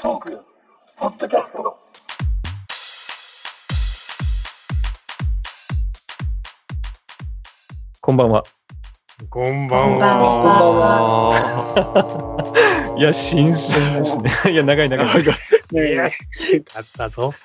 トークポッドキャストこんばんは。こんばんこんばんは。いや、新鮮ですね。いや、長い長い。長いいや、勝ったぞ。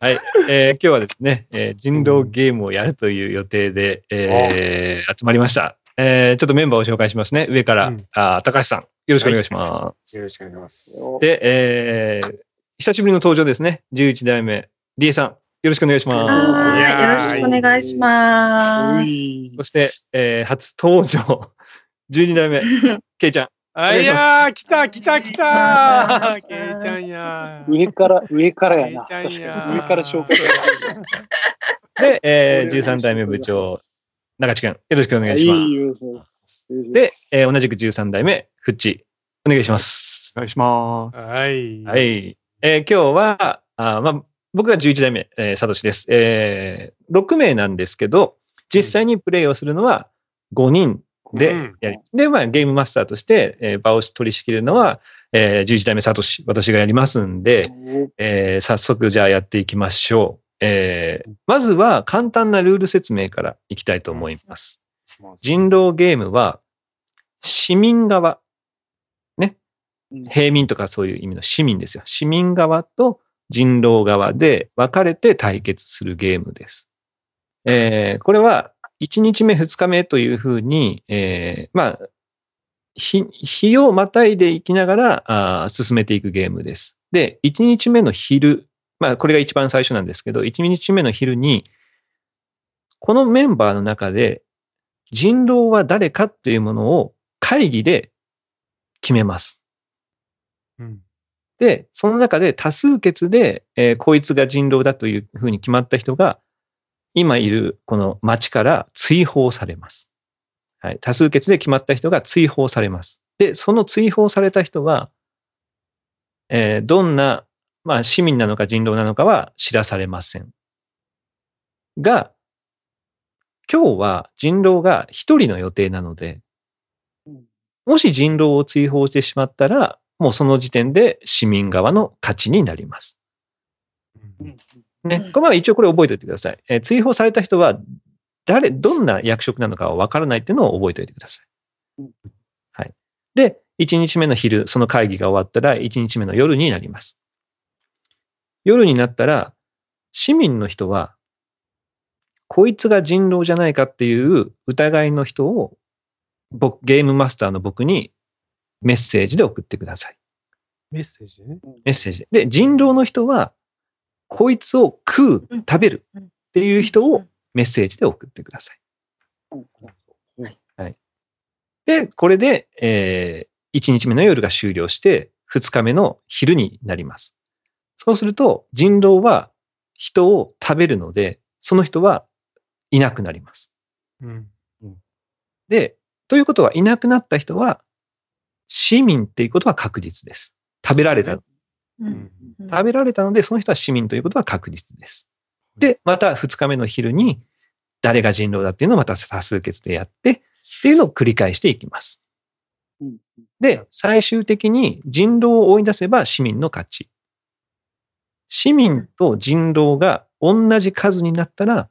はい、えー今日はですね、えー人狼ゲームをやるという予定で、えー集まりました。えーちょっとメンバーを紹介しますね。上から、うんあー高橋さん、よろしくお願いしまよろしくお願いします。す。で、えー久しぶりの登場ですね。11代目、リエさん、よろしくお願いしまはい、よろしくお願いします。す。そして、えー初登場、12代目、ケイちゃん。あいやー、来た来た来た ケイちゃんや。上から、上からやな。ちゃんや。確かに上から紹介で、えー13代目部長、中地君、よろしくお願いします。で、えー同じく13代目、フッチ、お願いします。お願いします。はい。はい。えー今日は、あーまあ、僕が11代目、えー、サトシです。えー6名なんですけど、実際にプレイをするのは5人でうんやり、で、まあ、ゲームマスターとして、えー場を取り仕切るのは、えー11代目サトシ、私がやりますんで、えー早速じゃあやっていきましょう。えーまずは簡単なルール説明からいきたいと思います。人狼ゲームは、市民側、ね？うん。平民とかそういう意味の市民ですよ。市民側と人狼側で分かれて対決するゲームです。えーこれは、1日目、2日目というふうに、えーまあ、日、日をまたいでいきながらあー進めていくゲームです。で、1日目の昼、まあ、これが一番最初なんですけど、1日目の昼に、このメンバーの中で、人狼は誰かっていうものを会議で決めます。うんで、その中で多数決で、えーこいつが人狼だというふうに決まった人が、今いるこの町から追放されます。はい。多数決で決まった人が追放されます。で、その追放された人は、えーどんな、まあ、市民なのか人狼なのかは知らされません。が、今日は人狼が一人の予定なので、もし人狼を追放してしまったら、もうその時点で市民側の勝ちになります。うんねうん。これは一応これ覚えておいてください。えー追放された人は、誰、どんな役職なのかはわからないっていうのを覚えておいてくださいうん。はい。で、1日目の昼、その会議が終わったら、1日目の夜になります。夜になったら、市民の人は、こいつが人狼じゃないかっていう疑いの人を、僕、ゲームマスターの僕にメッセージで送ってください。メッセージでね。メッセージで。で、人狼の人は、こいつを食う、うん食べるうんっていう人をメッセージで送ってください。で、これで、えー、1日目の夜が終了して、2日目の昼になります。そうすると、人狼は人を食べるので、その人はいなくなります。うん。で、ということは、いなくなった人は、市民っていうことは確実です。食べられたううんん食べられたので、その人は市民ということは確実です。で、また2日目の昼に、誰が人狼だっていうのをまた多数決でやって、っていうのを繰り返していきます。うんで、最終的に人狼を追い出せば市民の勝ち。市民と人狼が同じ数になったら、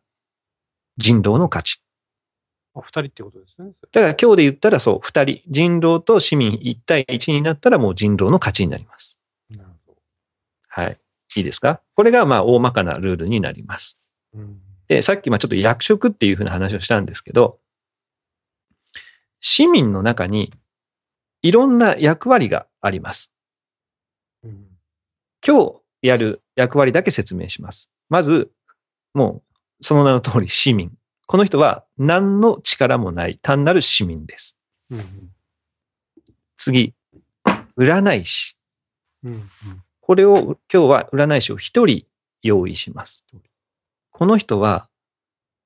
人狼の勝ち。あ、二人ってことですね。だから今日で言ったらそう、二人、人狼と市民1対1になったらもう人狼の勝ちになります。なるほはい。いいですか？これがまあ大まかなルールになります。ど。うん。で、さっきまあちょっと役職っていうふうな話をしたんですけど、市民の中にいろんな役割があります。うん。今日やる役割だけ説明します。まず、もうその名の通り市民。この人は何の力もない単なる市民です。うん。次、占い師。うん。うん。これを今日は占い師を一人用意します。この人は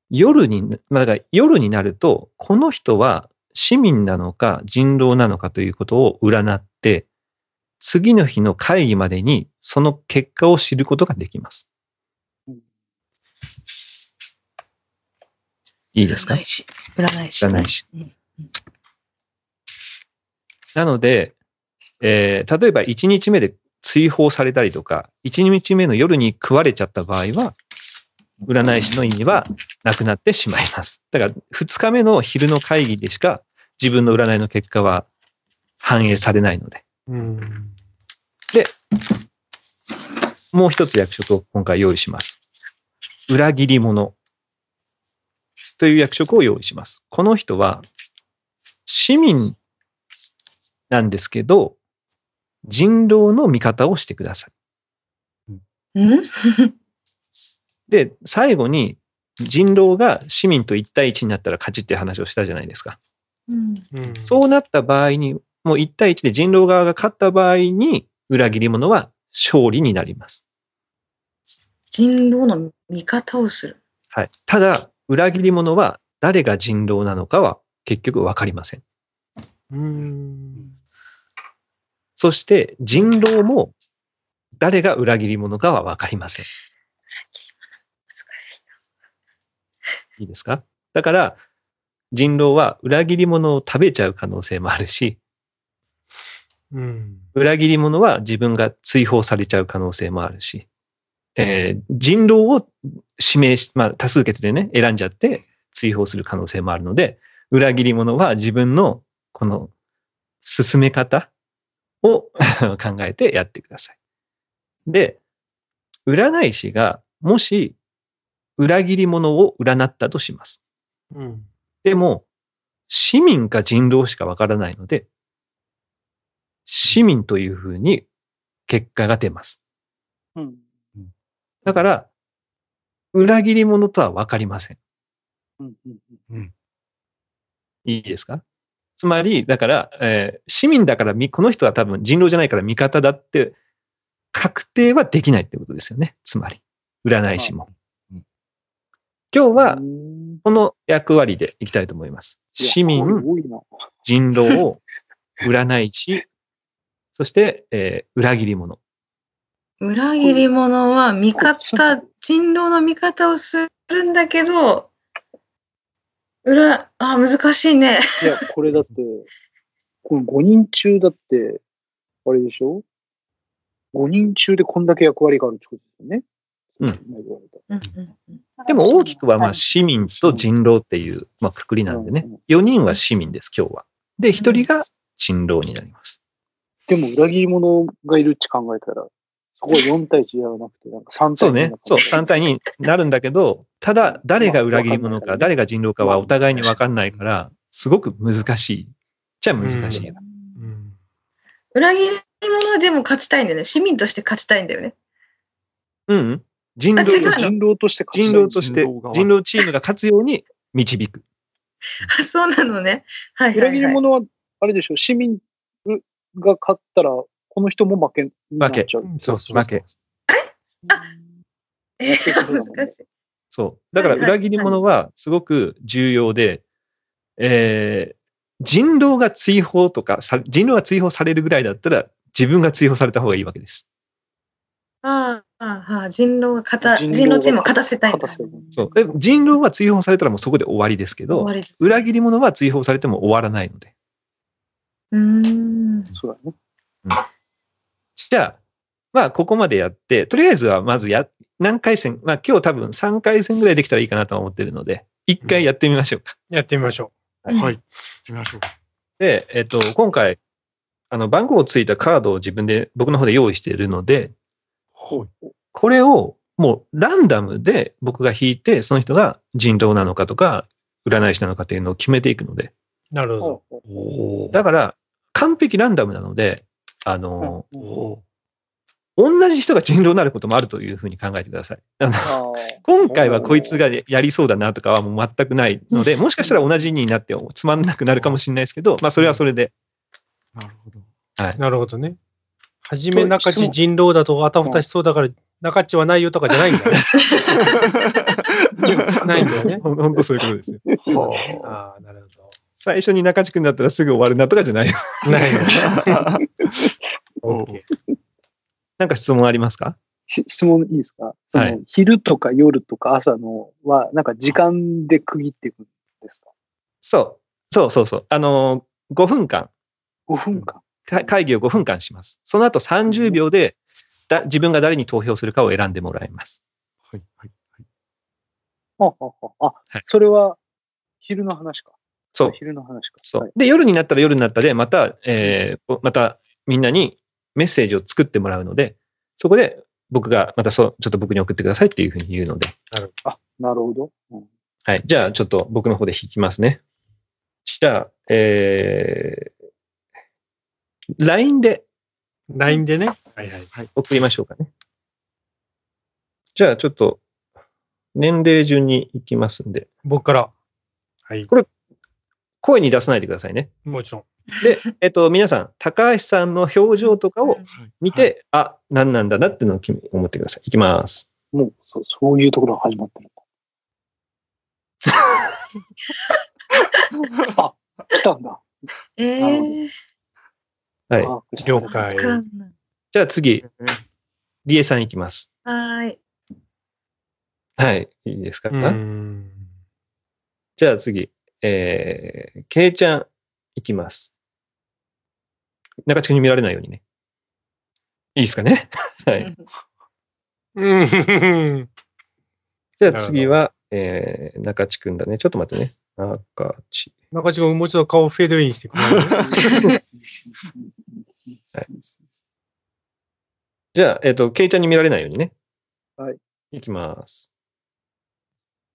夜に、まあ、だから夜になると、この人は市民なのか人狼なのかということを占って、次の日の会議までにその結果を知ることができます。いいですか？占い師。占い師。占い師うん。なので、えー例えば1日目で追放されたりとか、1日目の夜に食われちゃった場合は、占い師の意味はなくなってしまいます。だから2日目の昼の会議でしか自分の占いの結果は反映されないので。うん。もう一つ役職を今回用意します。裏切り者という役職を用意します。この人は市民なんですけど、人狼の味方をしてください。うん？で、最後に人狼が市民と1対1になったら勝ちって話をしたじゃないですか。うんうん。そうなった場合に、もう1対1で人狼側が勝った場合に、裏切り者は勝利になります。人狼の味方をする。はい。ただ、裏切り者は誰が人狼なのかは結局わかりません。うん。そして、人狼も誰が裏切り者かはわかりません。いいですか？だから、人狼は裏切り者を食べちゃう可能性もあるし、うん。裏切り者は自分が追放されちゃう可能性もあるし、えー人狼を指名し、まあ多数決でね、選んじゃって追放する可能性もあるので、裏切り者は自分のこの進め方を 考えてやってください。で、占い師がもし裏切り者を占ったとします。うん。でも、市民か人狼しかわからないので、市民というふうに結果が出ます。うん。だから、裏切り者とはわかりません。うん。うん。いいですか？つまり、だから、えー市民だからみ、この人は多分人狼じゃないから味方だって、確定はできないってことですよね。つまり、占い師も。今日は、うんこの役割でいきたいと思います。市民。人狼、占い師、そして、えー裏切り者。裏切り者は味方、人狼の味方をするんだけど、裏、あ、難しいね。いや、これだって、この5人中だって、あれでしょ ?5 人中でこんだけ役割があるってことですよね。うんでも大きくはまあ市民と人狼っていう、まあ、くくりなんでねうん。4人は市民です、今日は。で、1人が人狼になります。でも裏切り者がいるって考えたら、そこは4対1やらなくて、なんか3対2そうね。そう、3対2になるんだけど、ただ、誰が裏切り者か、誰が人狼かはお互いに分かんないから、すごく難しい。じゃあ難しいよ。うん。裏切り者でも勝ちたいんだよね。市民として勝ちたいんだよね。うん。人狼、人狼として人狼として、人狼側人狼チームが勝つように導く。あ、そうなのね。はいはい、裏はい。切り者は、あれでしょ、市民が勝ったら、この人も負けになっちゃう。そうそう。負け。えー、難しい。そう。だから裏切り者はすごく重要で、えー、人狼が追放とかさ、人狼が追放されるぐらいだったら、自分が追放された方がいいわけです。ああ、ああ、人狼が勝た、人狼が人狼チームを勝たせたいそう。で人狼は追放されたらもうそこで終わりですけど、終わりです。裏切り者は追放されても終わらないので。うーん。そうだね。じゃあ、まあ、ここまでやって、とりあえずはまずや、何回戦、まあ今日多分3回戦ぐらいできたらいいかなと思ってるので、1回やってみましょうか。やってみましょはい。行ってみましょう。で、えっと、今回、あの、番号をついたカードを自分で、僕の方で用意しているので、はい。これをもうランダムで僕が引いて、その人が人狼なのかとか、占い師なのかっていうのを決めていくので、う。なるほど。だから、完璧ランダムなので、あの、同じ人が人狼になることもあるというふうに考えてください。あのあ今回はこいつがやりそうだなとかはもう全くないので、もしかしたら同じになってつまんなくなるかもしれないですけど、まあそれはそれで、なるほど。なるほどね。はじめ中地人狼だとあたふたしそうだから、中地はないよとかじゃないんだね。ないんだよね。本当 そういうことですよ。はああ、なるほ最初に中地君だったらすぐ終わるなとかじゃない。ど。ないんだね。なんか質問ありますか？し質問いいですか？その、はい昼とか夜とか朝のは、なんか時間で区切っていくんですか？そう。そうそうそう。あのー、5分間。?5 分間。か会議を5分間します。その後30秒でだ自分が誰に投票するかを選んでもらいます。はい。はい。はい。あ、あ、あ、あはいそれは昼の話か？そう。昼の話か。はい。そうで、夜になったら夜になったで、また、えーまたみんなにメッセージを作ってもらうので、そこで僕がまたそう、ちょっと僕に送ってくださいっていうふうに言うので、あ、なるほど。うんはい。じゃあ、ちょっと僕の方で引きますね。じゃあ、えー、LINE で LINE でね。はいはい。送りましょうかね。じゃあ、ちょっと、年齢順に行きますんで、僕から。はい。声に出さないでくださいね。もちろん。で、えっと、皆さん、高橋さんの表情とかをはい。見て、あ、何なんだなっていうのを思ってください。いきます。もう、そそういうところが始まってるんだ。あ、来たんだ。えー、はい。あ了解。じゃあ次、リエさんいきます。はーい。はい。いいですか？じゃあ次、えー、ケイちゃんいきます。中地君に見られないようにね。いいですかね？はい。うん。じゃあ次は、えー、中地君だね。ちょっと待ってね。中地。中地君、もう一度顔フェードインしてくれる じゃあ、えっ、と、ケイちゃんに見られないようにね。はい。いきます。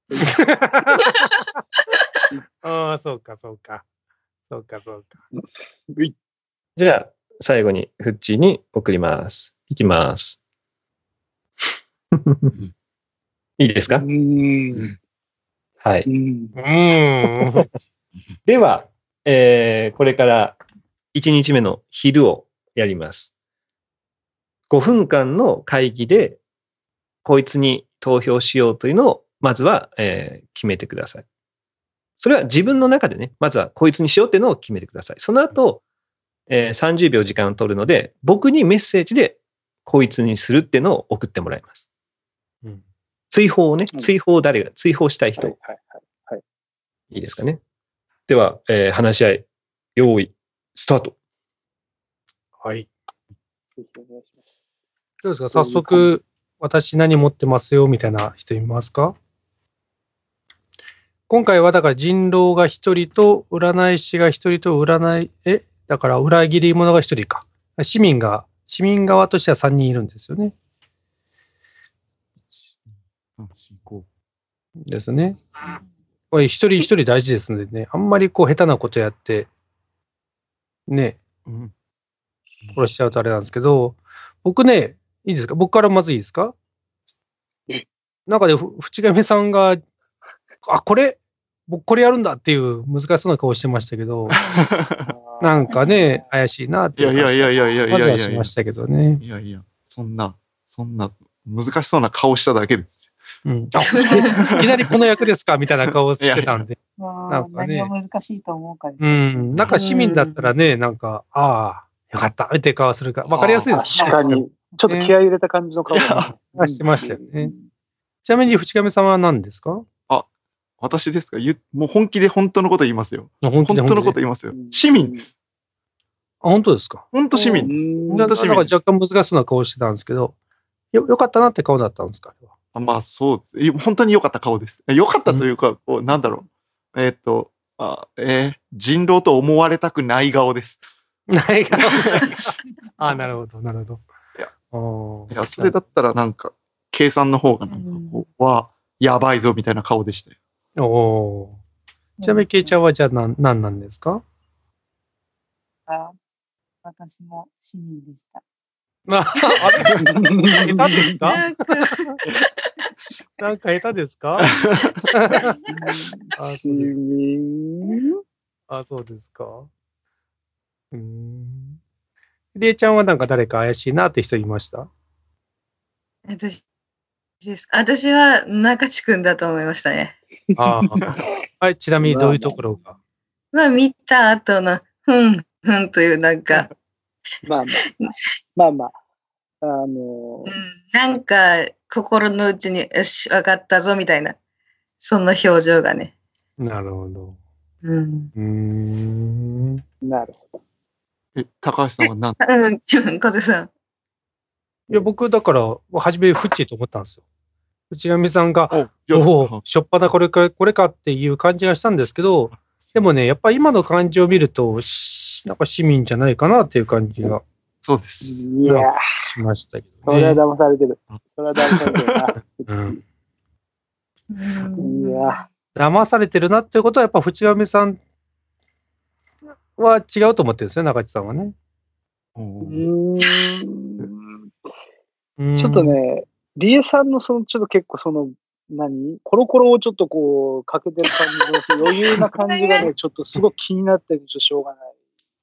ああ、そうか、そうか。そうか、そうか。じゃあ、最後にフッチーに送ります。いきます。いいですか？はい。では、えーこれから1日目の昼をやります。5分間の会議で、こいつに投票しようというのを、まずは、えー決めてください。それは自分の中でね、まずはこいつにしようっていうのを決めてください。その後、えー30秒時間を取るので、僕にメッセージでこいつにするっていうのを送ってもらいます。うん追放をね、うん追放誰が、追放したい人、はいはいはい。いいですかね。では、えー話し合い、用意、スタート。はい。ぜひお願いします。どうですか早速、私何持ってますよみたいな人いますか？今回はだから人狼が一人と占い師が一人と占い、え、だから裏切り者が一人か。市民が、市民側としては3人いるんですよね。ですね。これ一人一人大事ですのでね、あん。まりこう下手なことやって、ね、殺しちゃうとあれなん。ですけど、僕ね、いいですか僕からまずいいですかなん。かね、ふ淵上さん。が、あ、これ、僕これやるんだっていう難しそうな顔してましたけど、なんかね、怪しいなっていやいう感じいやいやいやいやいやいや。はしましたけどね。いやいや、そんな、そんな、難しそうな顔しただけです。うん、あ いきなりこの役ですかみたいな顔してたんで。ま あなんかね。何が難しいと思うかですうねん、なんか市民だったらね、なんか、ああ、よかった、って顔するか、わかりやすいです。ね。確かに、ちょっと気合い入れた感じの顔だねしてましたよね。ちなみに、淵上さんは何ですか？私ですか？もう本気で本当のこと言いますよ。本本当のことで言いますよ。市民。あ、本当ですか？本当市う民。本当市民若干難しそうな顔してたんですけど、よ、よかったなって顔だったんですか？あまあそう、い本当に良かった顔です。良かったというか、こうなんだろう。えーっと、あえー人狼と思われたくない顔です。ない顔。あ、なるほど、なるほど。いやいや、それだったらなんか、計算の方がなんかこう、は、やばいぞみたいな顔でしたよ。おーちなみに、ケイちゃんはじゃあ何、何なんですか？あ私も市民でした。あ、あれ？下手ですか？なんか、なんか下手ですか？あ市民あ、そうですか。うーん。りえちゃんはなんか誰か怪しいなって人いました？私です。私は中地くんだと思いましたね。ああ。はい、ちなみにどういうところが？まあ見た後の、ふん、ふんというなんか、まあまあ、まあまあ、あのうん、なんか心の内に、よし、わかったぞみたいな、そんな表情がね。なるほど。うん。うーん。なるほど。え、高橋さんは何？うん、ちょ風さん。いや、僕、だから、初め、フッチーと思ったんですよ。内上さんが、おおお、しょっぱなこれか、これかっていう感じがしたんですけど、でもね、やっぱり今の感じを見ると、しなんか市民じゃないかなっていう感じがそうです。いやしましたけそれはどね。騙されてる。それは騙されてるな。うんいや騙されてるなっていうことは、やっぱ淵上さんは違うと思ってるんですね、中地さんはね。うんちょっと。ね、リエさんのその、ちょっと結構その、何？コロコロをちょっとこう、かけてる感じの余裕な感じがね、ちょっとすごい気になって、ちょっとしょうがない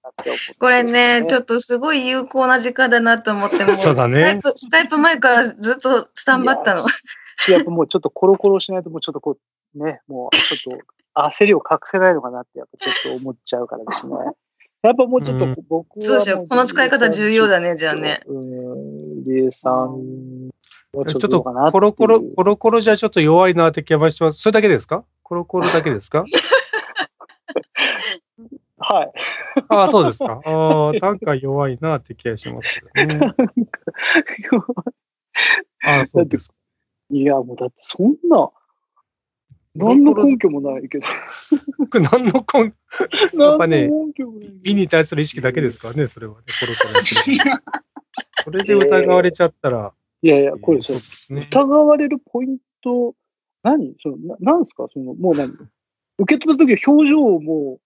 なって思って、これね、ちょっっとすごい有効な時間だなと思って、もそうだねスタイプ、スタイプ前からずっとスタンバったの。と。やっぱもうちょっとコロコロしないと、もうちょっとこう、ね、もうちょっと焦りを隠せないのかなって、やっぱちょっっと思っちゃうからですね。やっぱもうちょっうんと僕はそうでしょ。この使い方重要だね、じゃあね。うん、リエさんはちょっとコロコロ、コロコロじゃちょっと弱いなって気がしてます。それだけですか？コロコロだけですか？はい。ああ、そうですか。ああ、なんか弱いなって気がしますね。ああ、そうですか。いや、もうだってそんな、何の根拠もないけど。僕、何の根、やっぱね美に対する意識だけですからね、それはね、コロコロそれで疑われちゃったら、いやいや、これそ。疑われるポイント、何？そのななんすか？その、もう何？受け取った時は表情をも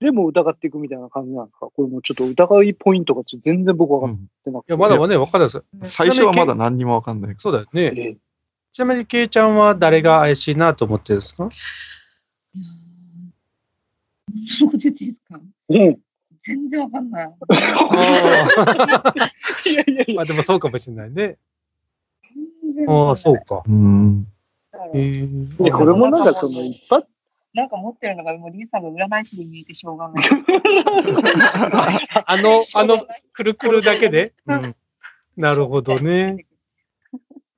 う、でも疑っていくみたいな感じなんですか？これもうちょっと疑いポイントがちょっと全然僕分かっうんてなくて。いや、まだまだね、わかんないです。最初はまだ何にもわかんない。そうだよね。えちなみに、ケイちゃんは誰が怪しいなと思ってるんですか？そうですか。うん。全然わかんない。いやいやいや。あでもそうかもしれないね。ああ、そうか。うん。えこれもなんかその一発、なんか持ってるのが、もうリエさんが占い師で見えてしょうがない。あの、あの、くるくるだけで、うん、なるほどね。。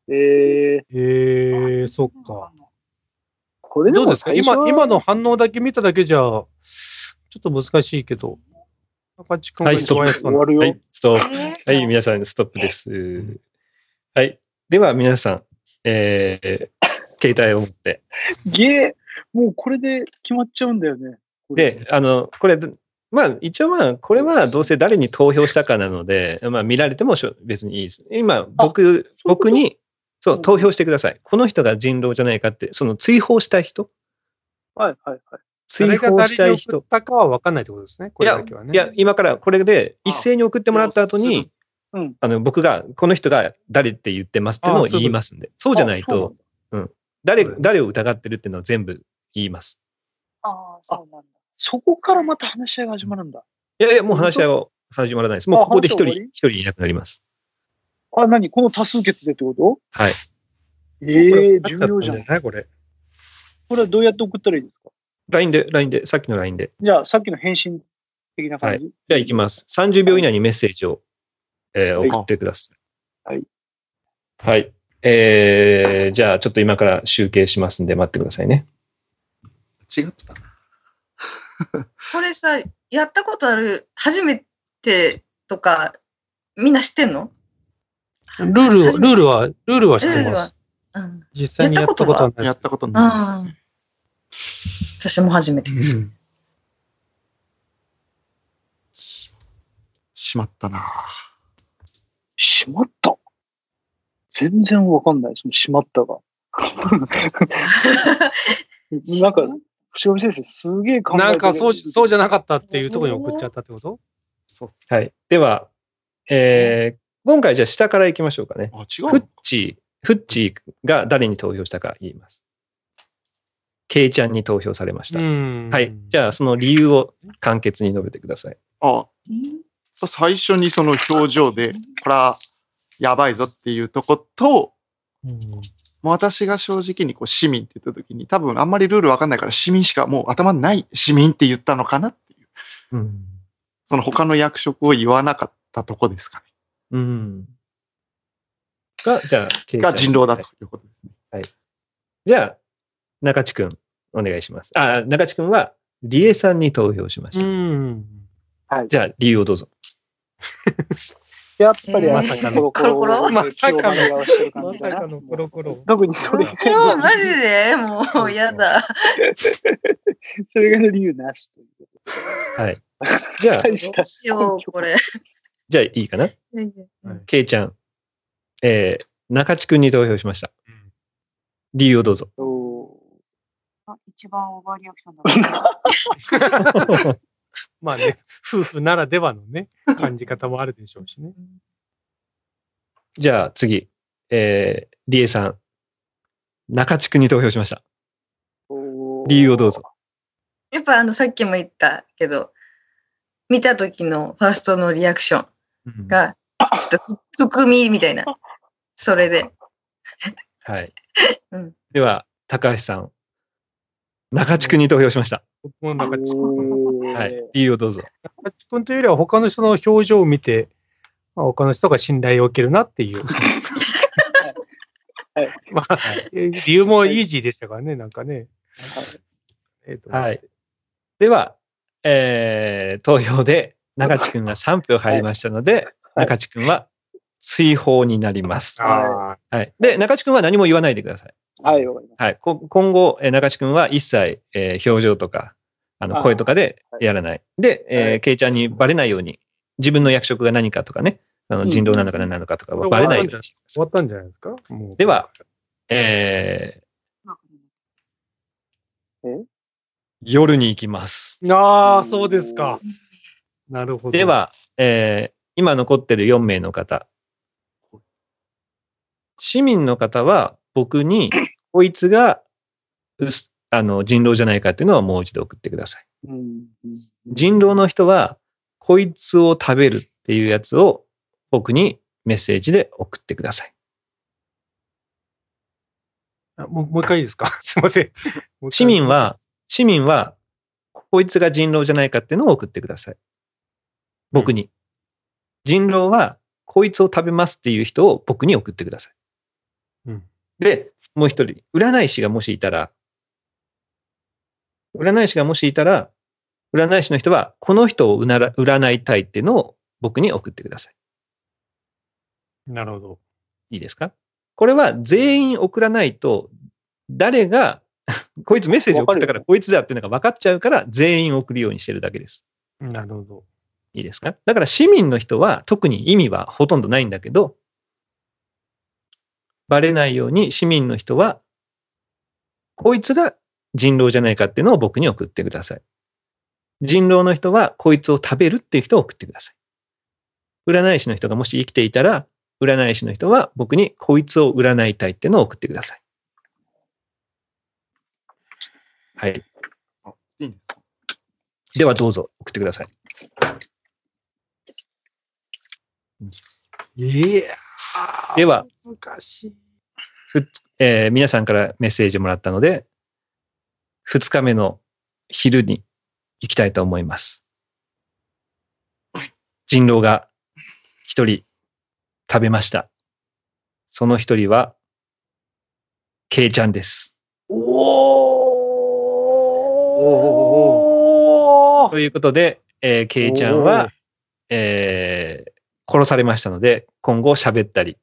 えー、えー、そっか。これでもどうですか？今、今の反応だけ見ただけじゃ、ちょっと難しいけど。はい、ストップ。はい、ストップ。えはい、皆さん、ストップです。はい。では、皆さん、えー、携帯を持って。ゲー、もうこれで決まっちゃうんだよね。で、あの、これ、まあ、一応まあ、これはどうせ誰に投票したかなので、まあ、見られてもしょ別にいいです。今、僕、僕に、そうう、ん投票してください。この人が人狼じゃないかって、その追放したい人？はいはいはい。追誰が放したい人？誰に送っ。たかは分かんないってことですね。こいやれだけはね。いや、今からこれで一斉に送ってもらった後に、うん。あの、僕が、この人が誰って言ってますってのを言いますんで。そうじゃないと、誰誰を疑ってるっていうのを全部言います。ああ、そうなんだ。そこからまた話し合いが始まるんだ。いやいや、もう話し合いは始まらないです。もうここで一人、一人いなくなります。あ、何？この多数決でってこと？はい。ええ重これ要じゃん。ない？これ。これはどうやって送ったらいいですか？LINE で、LINE で、さっきの LINE で。じゃあ、さっきの返信的な感じ、じゃあ行きます。30秒以内にメッセージを、えーはい送ってください。はい。はい。えー、じゃあちょっと今から集計しますんで待ってくださいね。違ってた。これさ、やったことある、初めてとか、みんな知ってんの？ルール、ルールは、ルールは知ってます。。うん。実際にやったことはない。やったことない。私も初めてです。うんしまったなしまった。全然わかんない。そのしまったが。なんか、伏見先生、すげえ考えてなんかそう、そうじゃゃなかったっていうところに送っちゃったってこと？はい。では、えー、今回じゃあ下から行きましょうかね。あ、違フッチー、フッチーが誰に投票したか言います。ケイちゃんに投票されました。んはい。じゃあその理由を簡潔に述べてください。あ、最初にその表情で、これはやばいぞっていうとこと、うんもう私が正直にこう市民って言った時に、多分あんまりルールわかんないから市民しかもう頭にない市民って言ったのかなっていう、うん。その他の役職を言わなかったとこですかうん。が、じゃあ、が人狼だということですね。じゃあ、中地くん、お願いします。あ、中地くんは、リエさんに投票しましうた。ん。はい。じゃあ、理由をどうぞ。やっぱり、まさかのコロコロまさかのまさかのコロコロ。特にそれが、これはマジで？もうやだ。それが理由なしというこはい。じゃあ。どうしよう、これ。じゃあいいかな？ケイちゃん、えー、中地君に投票しました。理由をどうぞ。一番オーバーリアクションだった。まあね、夫婦ならではのね、感じ方もあるでしょうしね。じゃあ次、えー、リエさん、中地君に投票しました。ー理由をどうぞ。やっぱあの、さっきも言ったけど、見た時のファーストのリアクションが、ちょっと含みみたいな。それで。はい うん。では、高橋さん、中地君に投票しました。僕もなんか、中はい。理由をどうぞ。地君というよりは他の人の表情を見て、まあ、他の人が信頼を受けるなっていう。はい まあ、理由もイージーでしたからね、なんかね。えっとはい。では、えー、投票で中地君が3票入りましたので、はい中地君は追放になります。あはい。で、中地君は何も言わないでください。はい、はい。こ今後、えー中地君は一切、えー表情とか、あの、声とかでやらない。で、えーはいケイちゃんにバレないように、自分の役職が何かとかね、あの人狼なのか何なのかとかはバレないように終わったんじゃないですか？では、えー、夜に行きます。ああ、そうですか。なるほど。で、は、えー今残ってる4名の方。市民の方は僕に、こいつがうすあの人狼じゃないかっていうのはもう一度送ってください。人狼の人は、こいつを食べるっていうやつを僕にメッセージで送ってください。あもうもう一回いいですか？すいません。市民は、市民は、こいつが人狼じゃないかっていうのを送ってください。僕に。人狼は、こいつを食べますっていう人を僕に送ってください。うんで、もう一人、占い師がもしいたら、占い師がもしいたら、占い師の人は、この人を占いたいっていうのを僕に送ってください。なるほど。いいですか？これは全員送らないと、誰が、こいつメッセージ送ったからこいつだっていうのが分かっちゃうから、全員送るようにしてるだけです。なるほど。いいですか？だから市民の人は特に意味はほとんどないんだけど、バレないように市民の人は、こいつが人狼じゃないかっていうのを僕に送ってください。人狼の人はこいつを食べるっていう人を送ってください。占い師の人がもし生きていたら、占い師の人は僕にこいつを占いたいっていうのを送ってください。はい。ではどうぞ送ってください。いやーでは、難しい。えー皆さんからメッセージをもらったので、2日目の昼に行きたいと思います。人狼が一人食べました。その一人は、ケイちゃんです。おということで、えーケイちゃんは、えー殺されましたので、今後喋ったり、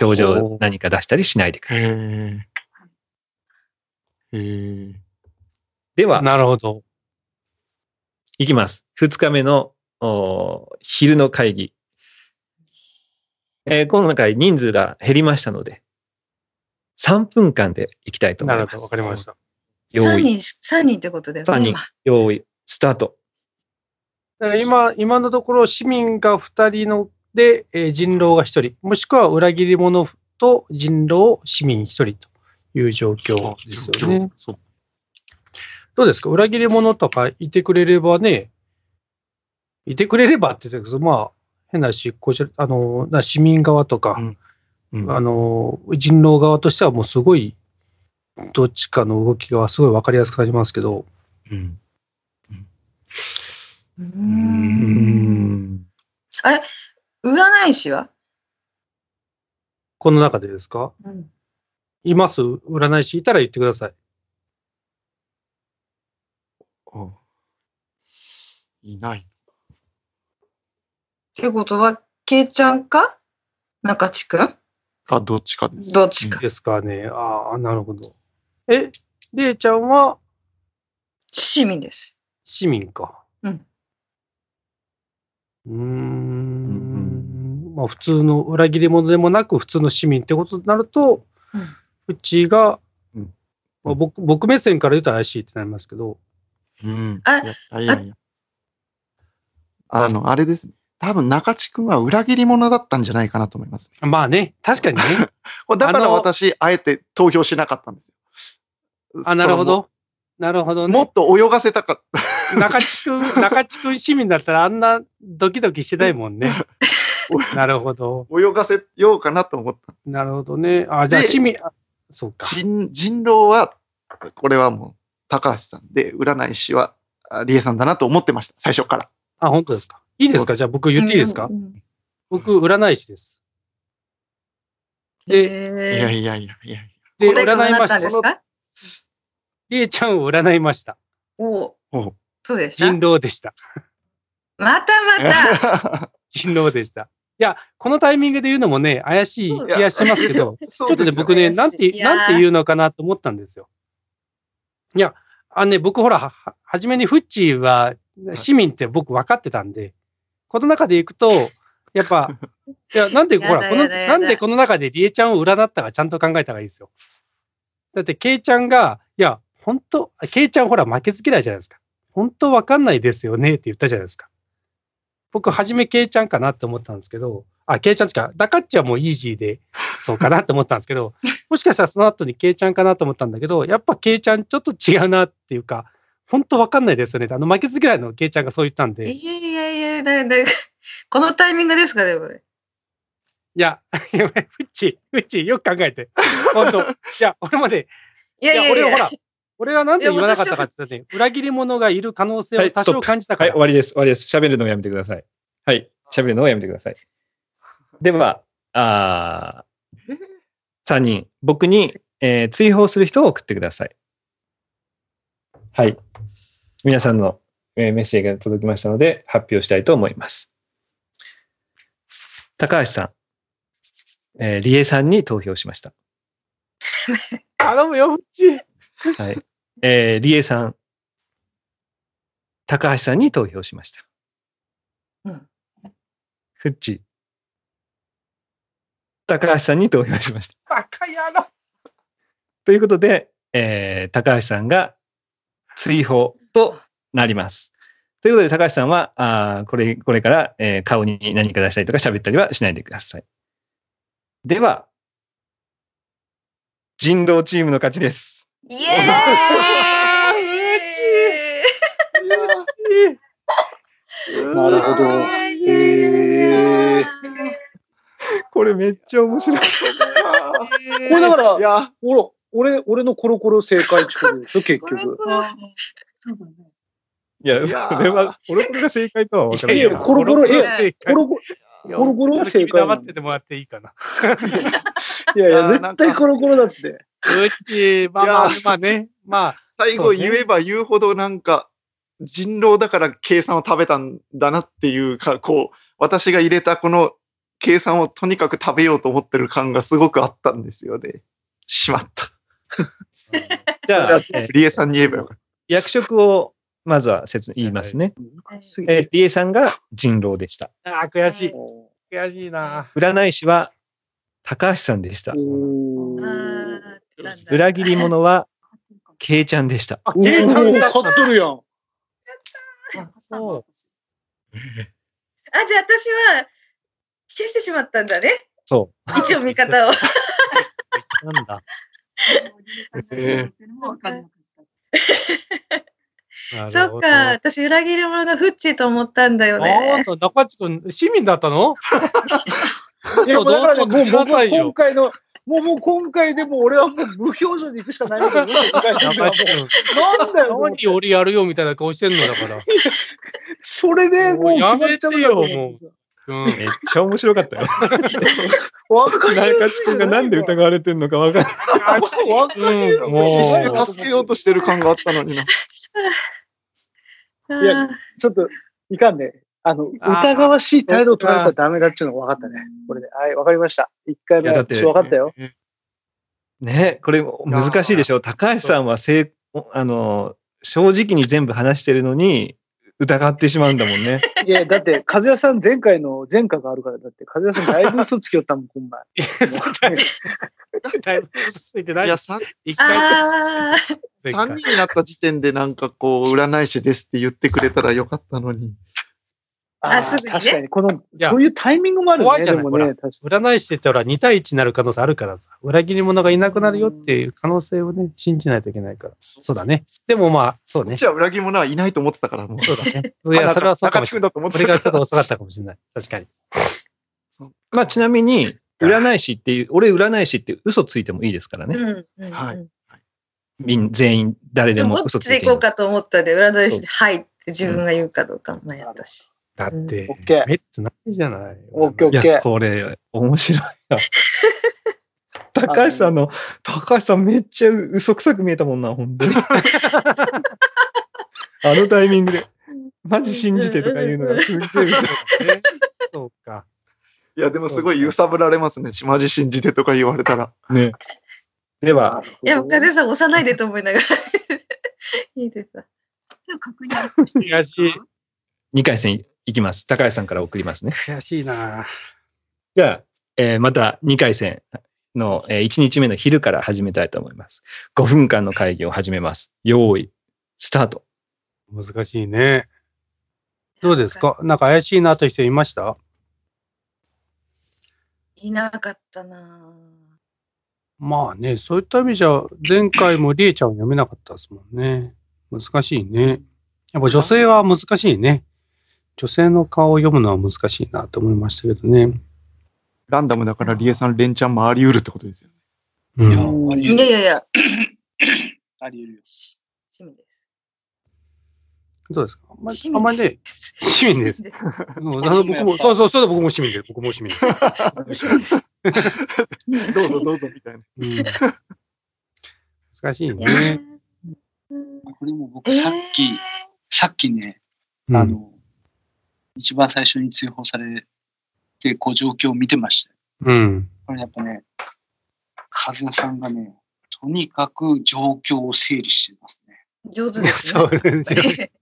表情を何か出したりしないでください。え。では、なるほど。いきます。二日目の昼の会議。えー今回人数が減りましたので、3分間でいきたいと思ないるほど。ますわ。かりました。用3意、人、三人ってことだよ3ね。人今、用意、スタート。だから今、今のところ市民が2人ので、えー人狼が1人、もしくは裏切り者と人狼、市民1人という状況ですよね。そう。どうですか？裏切り者とかいてくれればね、いてくれればって言ってるけど、まあ、変なし、こちら、あの、な市民側とか、うん。あの、人狼側としてはもうすごい、どっちかの動きがすごい分かりやすくなりますけど、うん。うん。ん。占い師は、この中でですか？うん。います？占い師いたら言ってください。あいない。てことは、けいちゃんか？中地くんか、どっちかです。どっちか。ですかね。ああ、なるほど。え、りえちゃんは？市民です。市民か。うん。うーん。まあ、普通の裏切り者でもなく、普通の市民ってことになると、うんうちが、うんまあ、僕僕目線から言うと怪しいってなりますけど、うん。あいやいやいやあの、あれですね。多分中地君は裏切り者だったんじゃないかなと思います。まあね、確かにね。だから私、あえて投票しなかったんですよ。あ、なるほそど。なるほどね。のももっと泳がせたかった。中地君、中地君市民だったらあんなドキドキしてないもんね。なるほど。泳がせようかなと思った。なるほどね。あ、じゃあで市民、あそうか。人人狼は、これはもう、高橋さんで、占い師は、あリエさんだなと思ってました、最初から。あ、本当ですか？いいですか？じゃあ僕言っていいですか？うんうん僕、占い師です。で、いえやいやいやいや。で、占いましたなったんで。すか？りえちゃんを占いました。おうおうそうでした？人狼でした。またまた。人狼でした。いや、このタイミングで言うのもね、怪しい気がしますけど、ちちょっとね、僕ね、なんて、いやーなんて言うのかなと思ったんですよ。いや、あのね、僕ほら、は、は初めにフッチーは市民って僕分かってたんで、この中でいくと、やっぱ、いや、なんで、ほら、この、なんでこの中でリエちゃんを占ったかちゃんと考えた方がいいですよ。だって、ケイちゃんが、いや、本当ケイちゃんほら負けず嫌いじゃないですか。本当分かんないですよねって言ったじゃないですか。僕、初めケイちゃんかなって思ったんですけど、あ、ケイちゃんつか、ダカッチはもうイージーで、そうかなって思ったんですけど、もしかしたらその後にケイちゃんかなと思ったんだけど、やっぱケイちゃんちょっと違うなっていうか、本当わかんないですよね。あの、負けず嫌いのケイちゃんがそう言ったんで、いいやいやいや、だだ このタイミングですか、でも。や、いやフッチ、フッチ、よく考えて。本当いや、俺もね、いやいやいや。俺はほら、俺はなんで言わなかったかって言ったらね、裏切り者がいる可能性を多少感じたかはい、ら。終わりです。終わりです。喋るのをやめてください。はい。喋るのをやめてください。では、あ3人、僕に、えー追放する人を送ってください。はい。皆さんの、えーメッセージが届きましたので、発表したいと思います。高橋さん、えー、リエさんに投票しました。頼むよ、フッチ。はい。えー、リエさん、高橋さんに投票しました。うんフッチ、高橋さんに投票しました。バカ野郎。ということで、えー、高橋さんが追放となります。ということで、高橋さんは、あーこれ、これから、えー顔に何か出したりとか喋ったりはしないでください。では、人狼チームの勝ちです。イエなるほど。ーイへーこれめっちゃ面白い。これだからい、や、ほら、俺、俺のコロコロ正解ってことでしょ、結局。いや、それは、これこれが正解とは分からないい。やいやコロコロいやコロコロ、コロコロは正解黙っててもらっていいかな。いやいや、絶対コロコロだって。うち、まあまあまあね、まあ、最後言えば言うほどなんか、人狼だから計算を食べたんだなっていうか、こう、私が入れたこの計算をとにかく食べようと思ってる感がすごくあったんですよね。しまった。じゃあ、えーリエさんに言えばよかっ役職をまずは説言いますね。えー、リエさんが人狼でした。ああ、悔しい。お悔しいな。占い師は高橋さんでした。裏切り者はケイちゃんでした。あ、おケイちゃん勝っとるやん。そうあ、じゃあ私は消してしまったんだね。そ一応味方を。なんだ。そっか、私裏切り者がフッチーと思ったんだよあね。ー中地君、市民だったの？いや、もうだからね、もう僕今回の、もうもう今回でも俺はもう無表情で行くしかないみたいな。んだよ、何俺やるよみたいな顔してんのだから。それでもう決まっちゃてよもうんう。。めっちゃ面白かったよ。わかる中地君がなんで疑われてんのか分かんない。わかるよ。うんもうた。必死で助けようとしてる感があったのにな。いやちょっと、いかんね。あの、疑わしい態度を取られたらダメだっていうのが分かったね。これで。はい、分かりました。一回目。いやだってちょっと分かったよ。ね、これ難しいでしょ。高橋さんはせいあの、正直に全部話してるのに、疑ってしまうんだもんね。いや、だって、和也さん前回の前科があるから、だって、和也さんだいぶ嘘つきよったもん、今回。だいぶ嘘ついてないいや、。3, 一回ああ、前回人になった時点でなんかこう、占い師ですって言ってくれたらよかったのに。あすぐにね確かに、この、やそういうタイミングもあるね、怖いじゃないでもね。占い師って言ったら2対1になる可能性あるからさ、裏切り者がいなくなるよっていう可能性をね、信じないといけないから。そうだね。でもまあ、そうね。こっちは裏切り者はいないと思ってたから、もう。そうだね。いや、それはそうかもしれない。中地君だと思ってそれたからがちょっと遅かったかもしれない。確かに。まあ、ちなみに、占い師っていう、俺占い師って嘘ついてもいいですからね。うんうんうん。はいみん全員、誰でも嘘ついていいっちで行こうかと思ったで、占い師で、はいって自分が言うかどうかも悩んだし。だってオッケー、めっちゃないじゃない。オッケーオッいや、これ、面白いな。高橋さんの、高橋さんめっちゃ嘘くさく見えたもんな、本当に。あのタイミングで、マジ信じてとか言うのがすっげえ嘘。ね そうか。いや、でもすごい揺さぶられますね。マジ信じてとか言われたら。ね。では、いや、風さん押さないでと思いながら。いいですわ。確認して悔しい。2回戦いきます。高橋さんから送りますね。悔しいなじゃあ、えーまた2回戦の、え1日目の昼から始めたいと思います。5分間の会議を始めます。用意、スタート。難しいね。どうですか？なんか怪しいなという人いました？いなかったなまあね、そういった意味じゃ、前回もりえちゃんを読めなかったですもんね。難しいね。やっぱ女性は難しいね。女性の顔を読むのは難しいなと思いましたけどね。ランダムだからリエさん連チャン回りうるってことですよね。うん、いやぁいあり得るやいやいや、あり得るよ。し市民です。どうですか？あんまりあんまりね、市民です。僕も、そうそう、そうだ、僕も市民です。僕も市民です。どうぞどうぞみたいな。うん、難しいね。これも僕さっき、えーさっきね、うんあの、一番最初に追放されて、こう状況を見てましたよ。うん。これやっぱね、和也さんがね、とにかく状況を整理してますね。上手ですそね。うですよ。で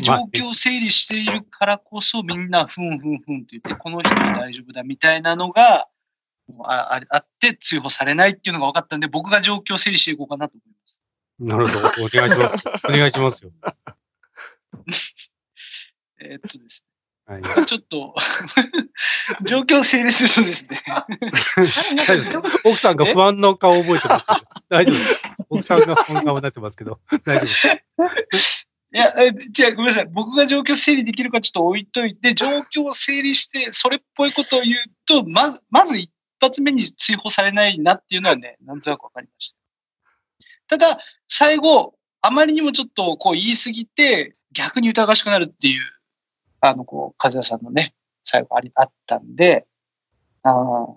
状況を整理しているからこそ、みんな、ふんふんふんって言って、この人は大丈夫だみたいなのが、もうあああって、追放されないっていうのが分かったんで、僕が状況を整理していこうかなと思います。なるほど。お願いします。お願いしますよ。えーっとですはい。ね、ちょっと、状況を整理するとですね、大丈夫です奥さんが不安の顔を覚えてますけど。大丈夫です。奥さんが不安の顔になってますけど。大丈夫です。いや、え違う、ごめんなさい。僕が状況整理できるかちょっと置いといて、状況を整理して、それっぽいことを言うと、まず、まず一発目に追放されないなっていうのはね、なんとなくわかりました。ただ、最後、あまりにもちょっとこう言い過ぎて、逆に疑わしくなるっていう、あの、こう、和也さんのね、最後あり、あったんで、あー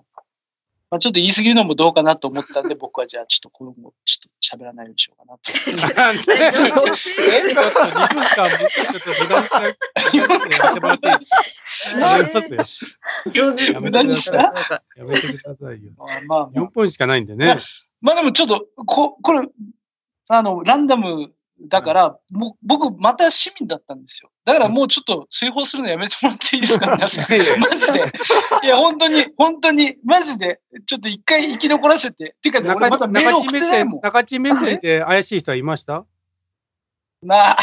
まあ、ちょっと言い過ぎるのもどうかなと思ったんで、僕はじゃあちょっと今後、ちょっと喋らないようにしようかなと。え ちょっと2分間、もうちょっと無駄にしなくてやめてもらっていいですかやめますやめてくださいよ。まあまあ、まあ4分しかないんでね。まあでもちょっと、こ、これ、あの、ランダムだから、もう僕、また市民だったんですよ。だからもうちょっと追放するのやめてもらっていいですか、皆さん。マジで。いや、本当に、本当に、マジで、ちょっと一回生き残らせて。っていうか中またメール中送地目線ってないもん、。中地目線で怪しい人はいました？まあ、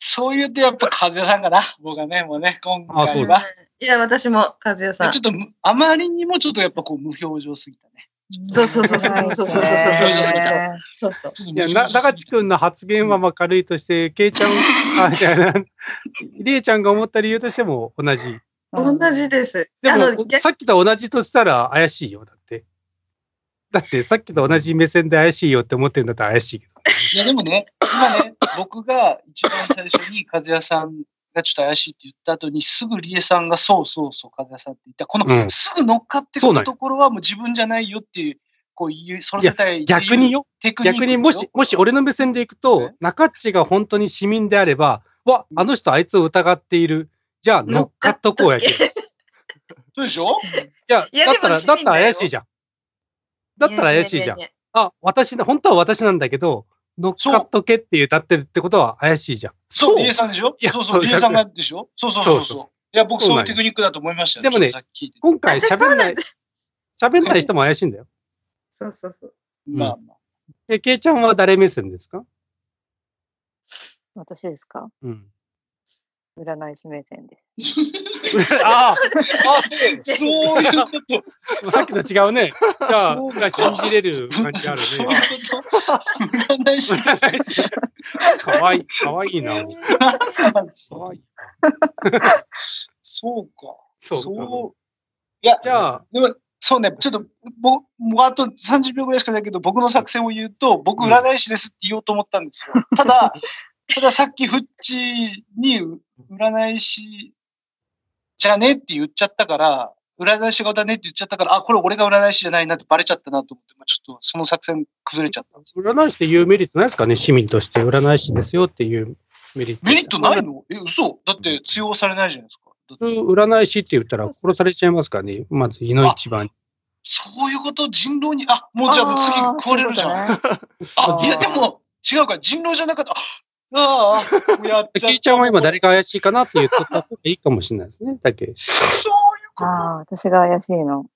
そう言うとやっぱ和也さんかな。僕はね、もうね、今回は。いや、私も、和也さんちょ。っとむ、あまりにもちょっとやっぱこう無表情すぎたね。そうそうそうそうそうそうそうそうそうそう。いや、な中地君の発言はまあ軽いとして、ケイちゃん、あ、じゃあ、りえちゃんが思った理由としても同じ。同じです。であの、も、さっきと同じとしたら怪しいよ、だって。だって、さっきと同じ目線で怪しいよって思ってるんだったら怪しいけど。いやでもね、今ね、僕が一番最初に和也さんがちょっと怪しいって言った後に、すぐ理恵さんがそうそうそう和也さんって言った、こうん。のすぐ乗っかってくそうなんよるところはもう自分じゃないよっていう、こう言う、そらせたいっていう逆によ。逆にもし、もし俺の目線でいくとえ、中っちが本当に市民であれば、わ、あの人あいつを疑っている。じゃあ、乗っかっとこうやけ そうでしょ？や、いやだったら、だったら怪しいじゃん。だったら怪しいじゃん。あ、私だ、本当は私なんだけど、乗っかっとけって歌ってるってことは怪しいじゃん。そう、リエさんでしょ？いやそうそう、リエさんがでしょ？そうそうそうそうそう。いや、僕そういうテクニックだと思いましたよ。でもね今回喋んない、喋んない人も怪しいんだよ。そうそうそう。まあまあ。え、ケイちゃんは誰目線ですか？私ですか？うん。占い師目線です。ああ、そういうこと。あ、さっきと違うね。じゃあ、信じれる感じあるそういうね。こと。占い師。かわいい、かわいいな。かわいい。そうか。そうかそう。いや、じゃあ、でも、そうね、ちょっと、ぼもうあと30秒ぐらいしかないけど、僕の作戦を言うと、僕、占い師ですって言おうと思ったんですよ。ただ、たださっきフッチに占い師じゃねって言っちゃったから、占い師側だねって言っちゃったから、あ、これ俺が占い師じゃないなってバレちゃったなと思って、まあ、ちょっとその作戦崩れちゃったんですよ。占い師っていうメリットないですかね？市民として占い師ですよっていうメリット。メリットないの？え、嘘？だって通用されないじゃないですか。占い師って言ったら殺されちゃいますからね？まず、胃の一番に。そういうこと？人狼に、あ、もうじゃあもう次食われるじゃん。あ、いやでも、違うか、人狼じゃなかった。ああ、やっちゃった。ケイちゃんは今誰が怪しいかなって言った方がいいかもしれないですね。だけ。そういうこああ、私が怪しいの。と。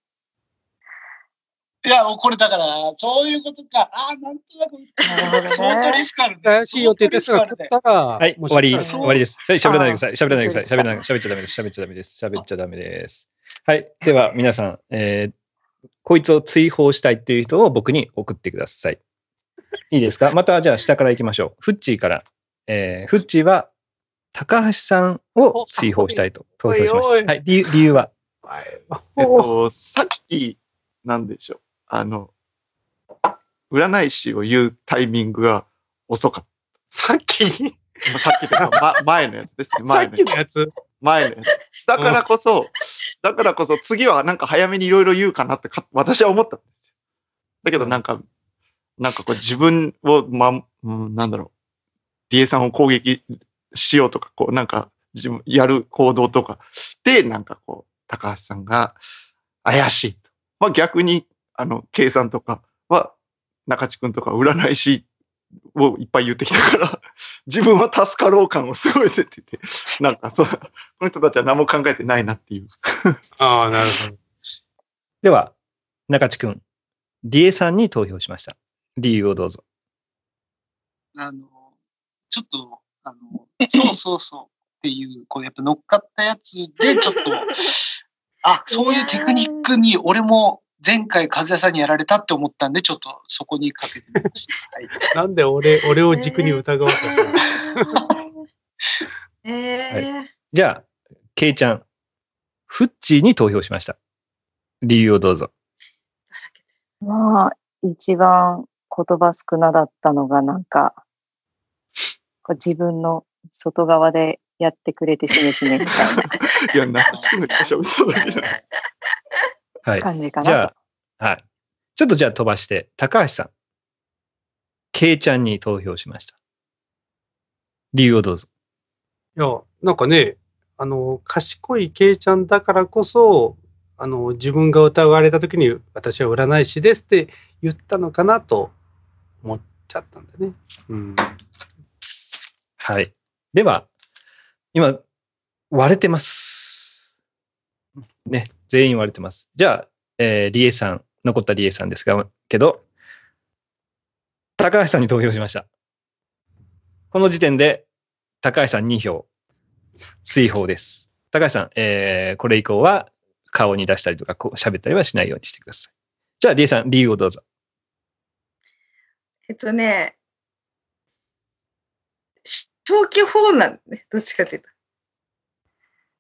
いや、もうこれだから、そういうことか。ああ、なんとなく、相当リ。スクあるね。怪しいよって言ってすぐ取ったら、はい、終わり終わりです。はい喋らないでください。喋らないでください。あ喋らない、喋っちゃダメです。喋っちゃダメです。喋っちゃダメです。はい。では、皆さん、えー、こいつを追放したいっていう人を僕に送ってください。いいですか？また、じゃあ下から行きましょう。フッチーから。えー、フッチーは、高橋さんを追放したいと投票しました。おいおいはい。理由理由は？えっと、さっき、なんでしょう。あの、占い師を言うタイミングが遅かっさっき、た。さっき ま、前のやつですね。前のやつ。きのやつ？前のやつ。だからこそ、だからこそ次はなんか早めにいろいろ言うかなってか私は思ったんですよ。だけどなんか、なんかこう自分を、ま、うん、なんだろう、DA さんを攻撃しようとか、こうなんか自分やる行動とかで、なんかこう、高橋さんが怪しいと。まあ逆に、あの、計算とかは、中地君とか占い師をいっぱい言ってきたから、自分は助かろう感をすごい出てて、なんかそう、この人たちは何も考えてないなっていう。ああ、なるほど。では、中地君、理恵さんに投票しました。理由をどうぞ。あの、ちょっと、あの、そうそうそうっていう、こうやっぱ乗っかったやつで、ちょっと、あ、そういうテクニックに俺も前回和也さんにやられたって思ったんで、ちょっとそこにかけてみました。はい。なんで俺、俺を軸に疑おうとしたの えー、じゃあ、ケイちゃん、フッチーに投票しました。理由をどうぞ。ま あ、一番言葉少なだったのが、なんか、こう自分の外側でやってくれてしめしめみたいな いや、中地君が喋ってただけじゃない。はい。感じかなじゃあ、はい。ちょっとじゃあ飛ばして、高橋さん。ケイちゃんに投票しました。理由をどうぞ。いや、なんかね、あの、賢いケイちゃんだからこそ、あの、自分が疑われたときに、私は占い師ですって言ったのかなと思っちゃったんだね。うん。はい。では、今、割れてます。ね、全員割れてます。じゃあ、えー、リエさん、残ったリエさんですが、けど、高橋さんに投票しました。この時点で、高橋さん2票、追放です。高橋さん、えー、これ以降は顔に出したりとか、こう喋ったりはしないようにしてください。じゃあ、リエさん、理由をどうぞ。えっとね、消去法なんだね。どっちかっていうと。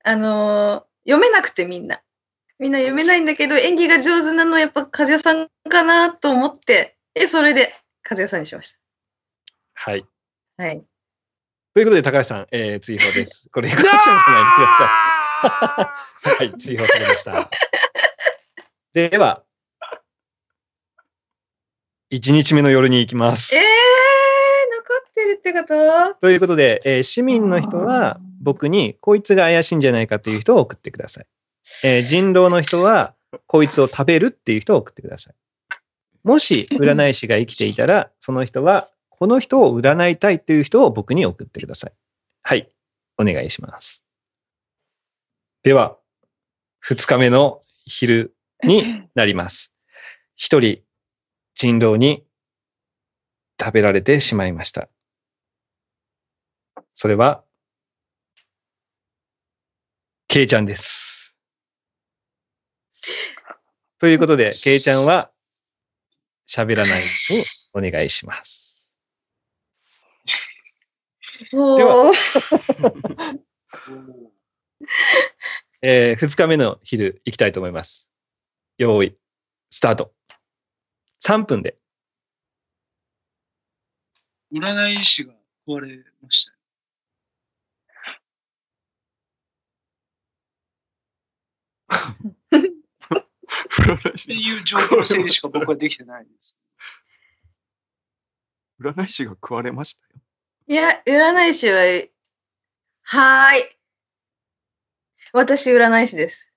あのー読めなくてみんな。みんな読めないんだけど、演技が上手なのはやっぱ和也さんかなと思って、え、それで和也さんにしましはい。た。はい。ということで、高橋さん、えー、追放です。これ以降、しゃべらないでください。はい、追放されました。では、1日目の夜に行きますえー、。残ってことということで、えー市民の人は、僕に、こいつが怪しいんじゃないかという人を送ってください。えー人狼の人は、こいつを食べるっていう人を送ってください。もし、占い師が生きていたら、その人は、この人を占いたいという人を僕に送ってください。はい。お願いします。では、二日目の昼になります。一人、人狼に食べられてしまいました。それは、ケイちゃんです。ということで、ケイちゃんは喋らないようにお願いします。おではー えー、二日目の昼行きたいと思います。用意、スタート。3分で。占い師が壊れましたよ。占い師っていう状況整理しか僕はできてないんです。占い師が食われましたよ。いや、占い師は、はーい。私、占い師です。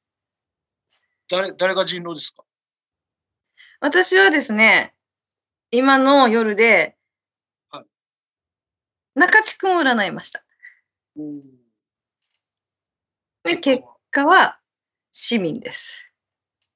誰、誰が人狼ですか？私はですね、今の夜ではい、中地君を占いました。で、結果は、市民です。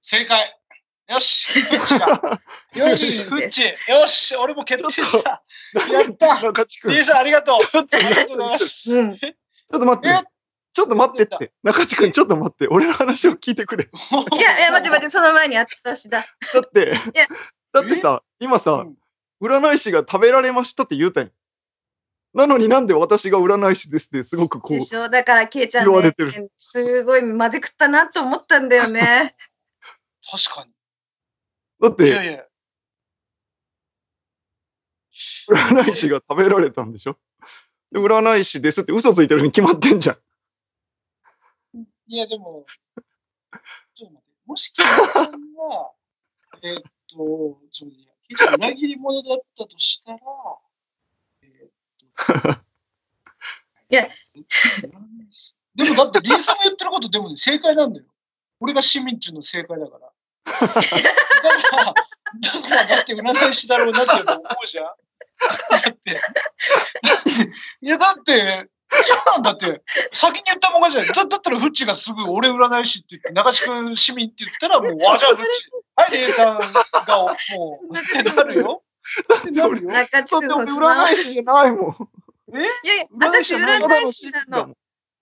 正解。よし、フッチが。よし、フッチ。よし、俺も決定した。やった。リーさん、ありがとう。ありがとうございます。うん。ちょっと待って。ちょっと待ってって。中地君、ちょっと待って。俺の話を聞いてくれ。いや、いや、待って待って、その前に私だ。だってや、だってさ、今さうん、占い師が食べられましたって言うたんやなのになんで私が占い師ですってすごくこうで、しょ？だから、ケイちゃん言われねてる、すごい混ぜ食ったなと思ったんだよね。確かだっに。いやていや、占い師が食べられたんでしょ？で占い師ですって嘘ついてるに決まってんじゃん。いやでも、ちょっと待って。もし、ケイちゃんが、えーっと、ちょっとケイちゃん裏切り者だったとしたら、いや、でもだって、リーさんが言ってること、でもね、正解なんだよ。俺が市民っていうの正解 だから。だから、だから、だって占い師だろうなって思うじゃん。だって、いや、だって、そうなんだって、先に言ったもんがじゃない。だだったら、フッチがすぐ俺占い師って言って、中地君市民って言ったら、もう、あ、じゃあフッチ。はい、レイさんが、もう、ってなるよ。中地だって君、俺そっちの占い師じゃないもん。いやいや、私、占い師なの。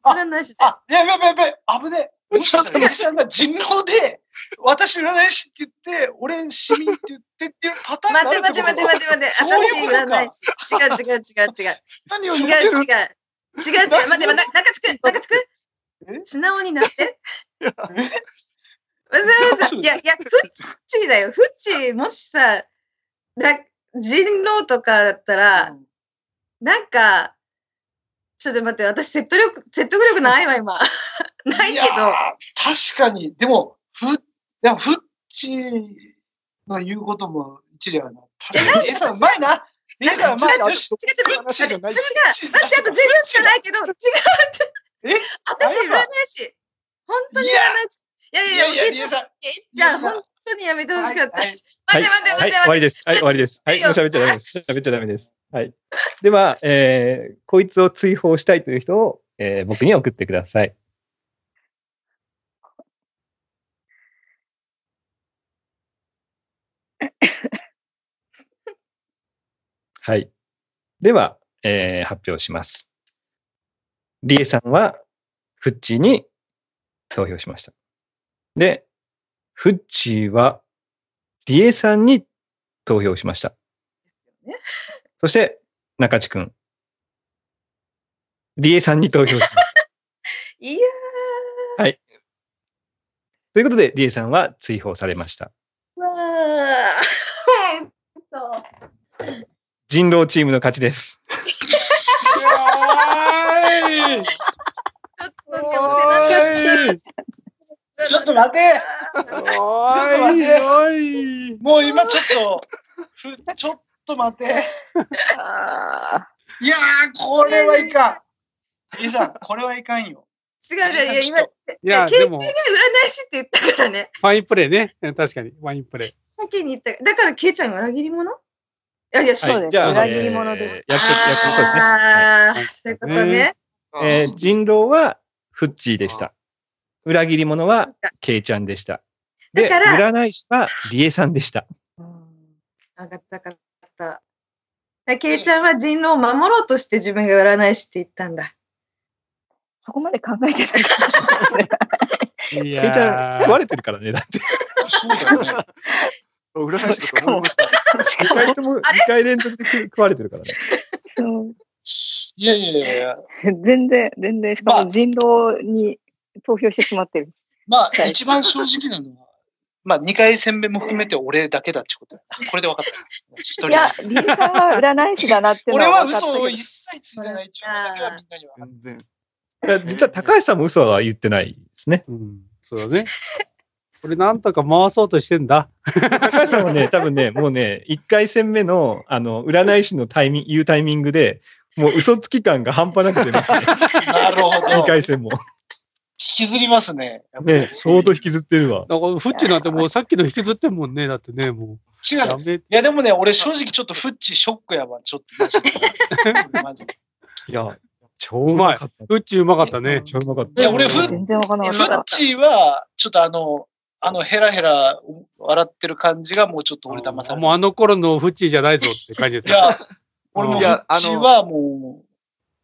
あ占い師だ。あ、やべやべやべ、危ねえ。もしかしたら、さんが人狼で、私占い師って言って、俺市民って言ってっていうパターンがあ待って待って待って待って待って。そういうことか私占い師。違う違う違う違う。何を違う言ってる？違う。違う違う。待って待って、な中地君、中地君？え？素直になって。えわざわざ、いやいや、フッチーだよ。フッチー、もしさ、だ人狼とかだったら、なんか、ちょっと待って、私説得力、説得力ないわ、今。ないけど。確かに。でも、ふ、いや、フッチの言うことも一理あるな。確かに。レイさんうまいな。レイさんうまい。違う違う。違う違う。話じゃない。私が、待って、あと自分しかないけど、違うって。え？私、占い師。本当に占い師。いやいやいや、いやいや、ケイちゃんレイさん。ケイちゃん、本当にやめてほしかった。はい待ってはい、待ってはい、待って待って。終わりです。はい、終わりです。はい、もう喋っちゃダメです。喋っちゃダメです。はい。では、えー、こいつを追放したいという人を、えー、僕に送ってください。はい。では、えー、発表します。リエさんは、フッチーに投票しました。で、フッチーは、リエさんに投票しましたね。そして、中地くん。リエさんに投票しました。いやということで、リエさんは追放されました。ー、わー。人狼チームの勝ちです。いちょっとでも背中ちょっと待ておちょっと待っておい。もう今ちょっと、ふちょっと待て。あいやー、これはいかリエさん、これはいかんよ。違う違う、いや、今、いや、経でも、占い師って言ったからね。ファインプレーね。確かに、ファインプレー。先に言った。だから、ケイちゃん裏切り者？いやいや、そうですじゃあ、裏切り者ですああ、はいそういうことね。えー人狼はフッチーでした。裏切り者はケイちゃんでした。で、だから占い師はリエさんでした。わかった、わかった。ケイちゃんは人狼を守ろうとして自分が占い師って言ったんだ。そこまで考えてない。い ケイちゃん食われてるからね、だって。そうだよね。占い師だと思いました。2回とも、2回連続で食われてるからね。いやいやいや。全然、全然、しかも人狼に投票してしまってる。まあ、はい一番正直なのは、まあ、2回戦目も含めて俺だけだってことだこれで分かった。一人いや、リエさんは占い師だなって 俺のは嘘を一切ついてないっていうのだけはみんなには。全然。実は高橋さんも嘘は言ってないですね。うん、そうだね。これなんとか回そうとしてんだ。高橋さんはね、多分ね、もうね、1回戦目の、あの、占い師のタイミング、言うタイミングで、もう嘘つき感が半端なくてですね、なるほど。2回戦も。引きずりますね。ね、相当引きずってるわ。だから、フッチなんてもうさっきの引きずってんもんね。だってね、も違う。やう。め、いや、でもね、俺正直ちょっとフッチショックやわ。ちょっとマジで。いや、超うまかった。フッチうまかったね。超うまかった。いや俺フッ。チは、ちょっとあの、あの、ヘラヘラ笑ってる感じがもうちょっと俺騙されもうあの頃のフッチじゃないぞって感じですいや、俺もフいやッチはも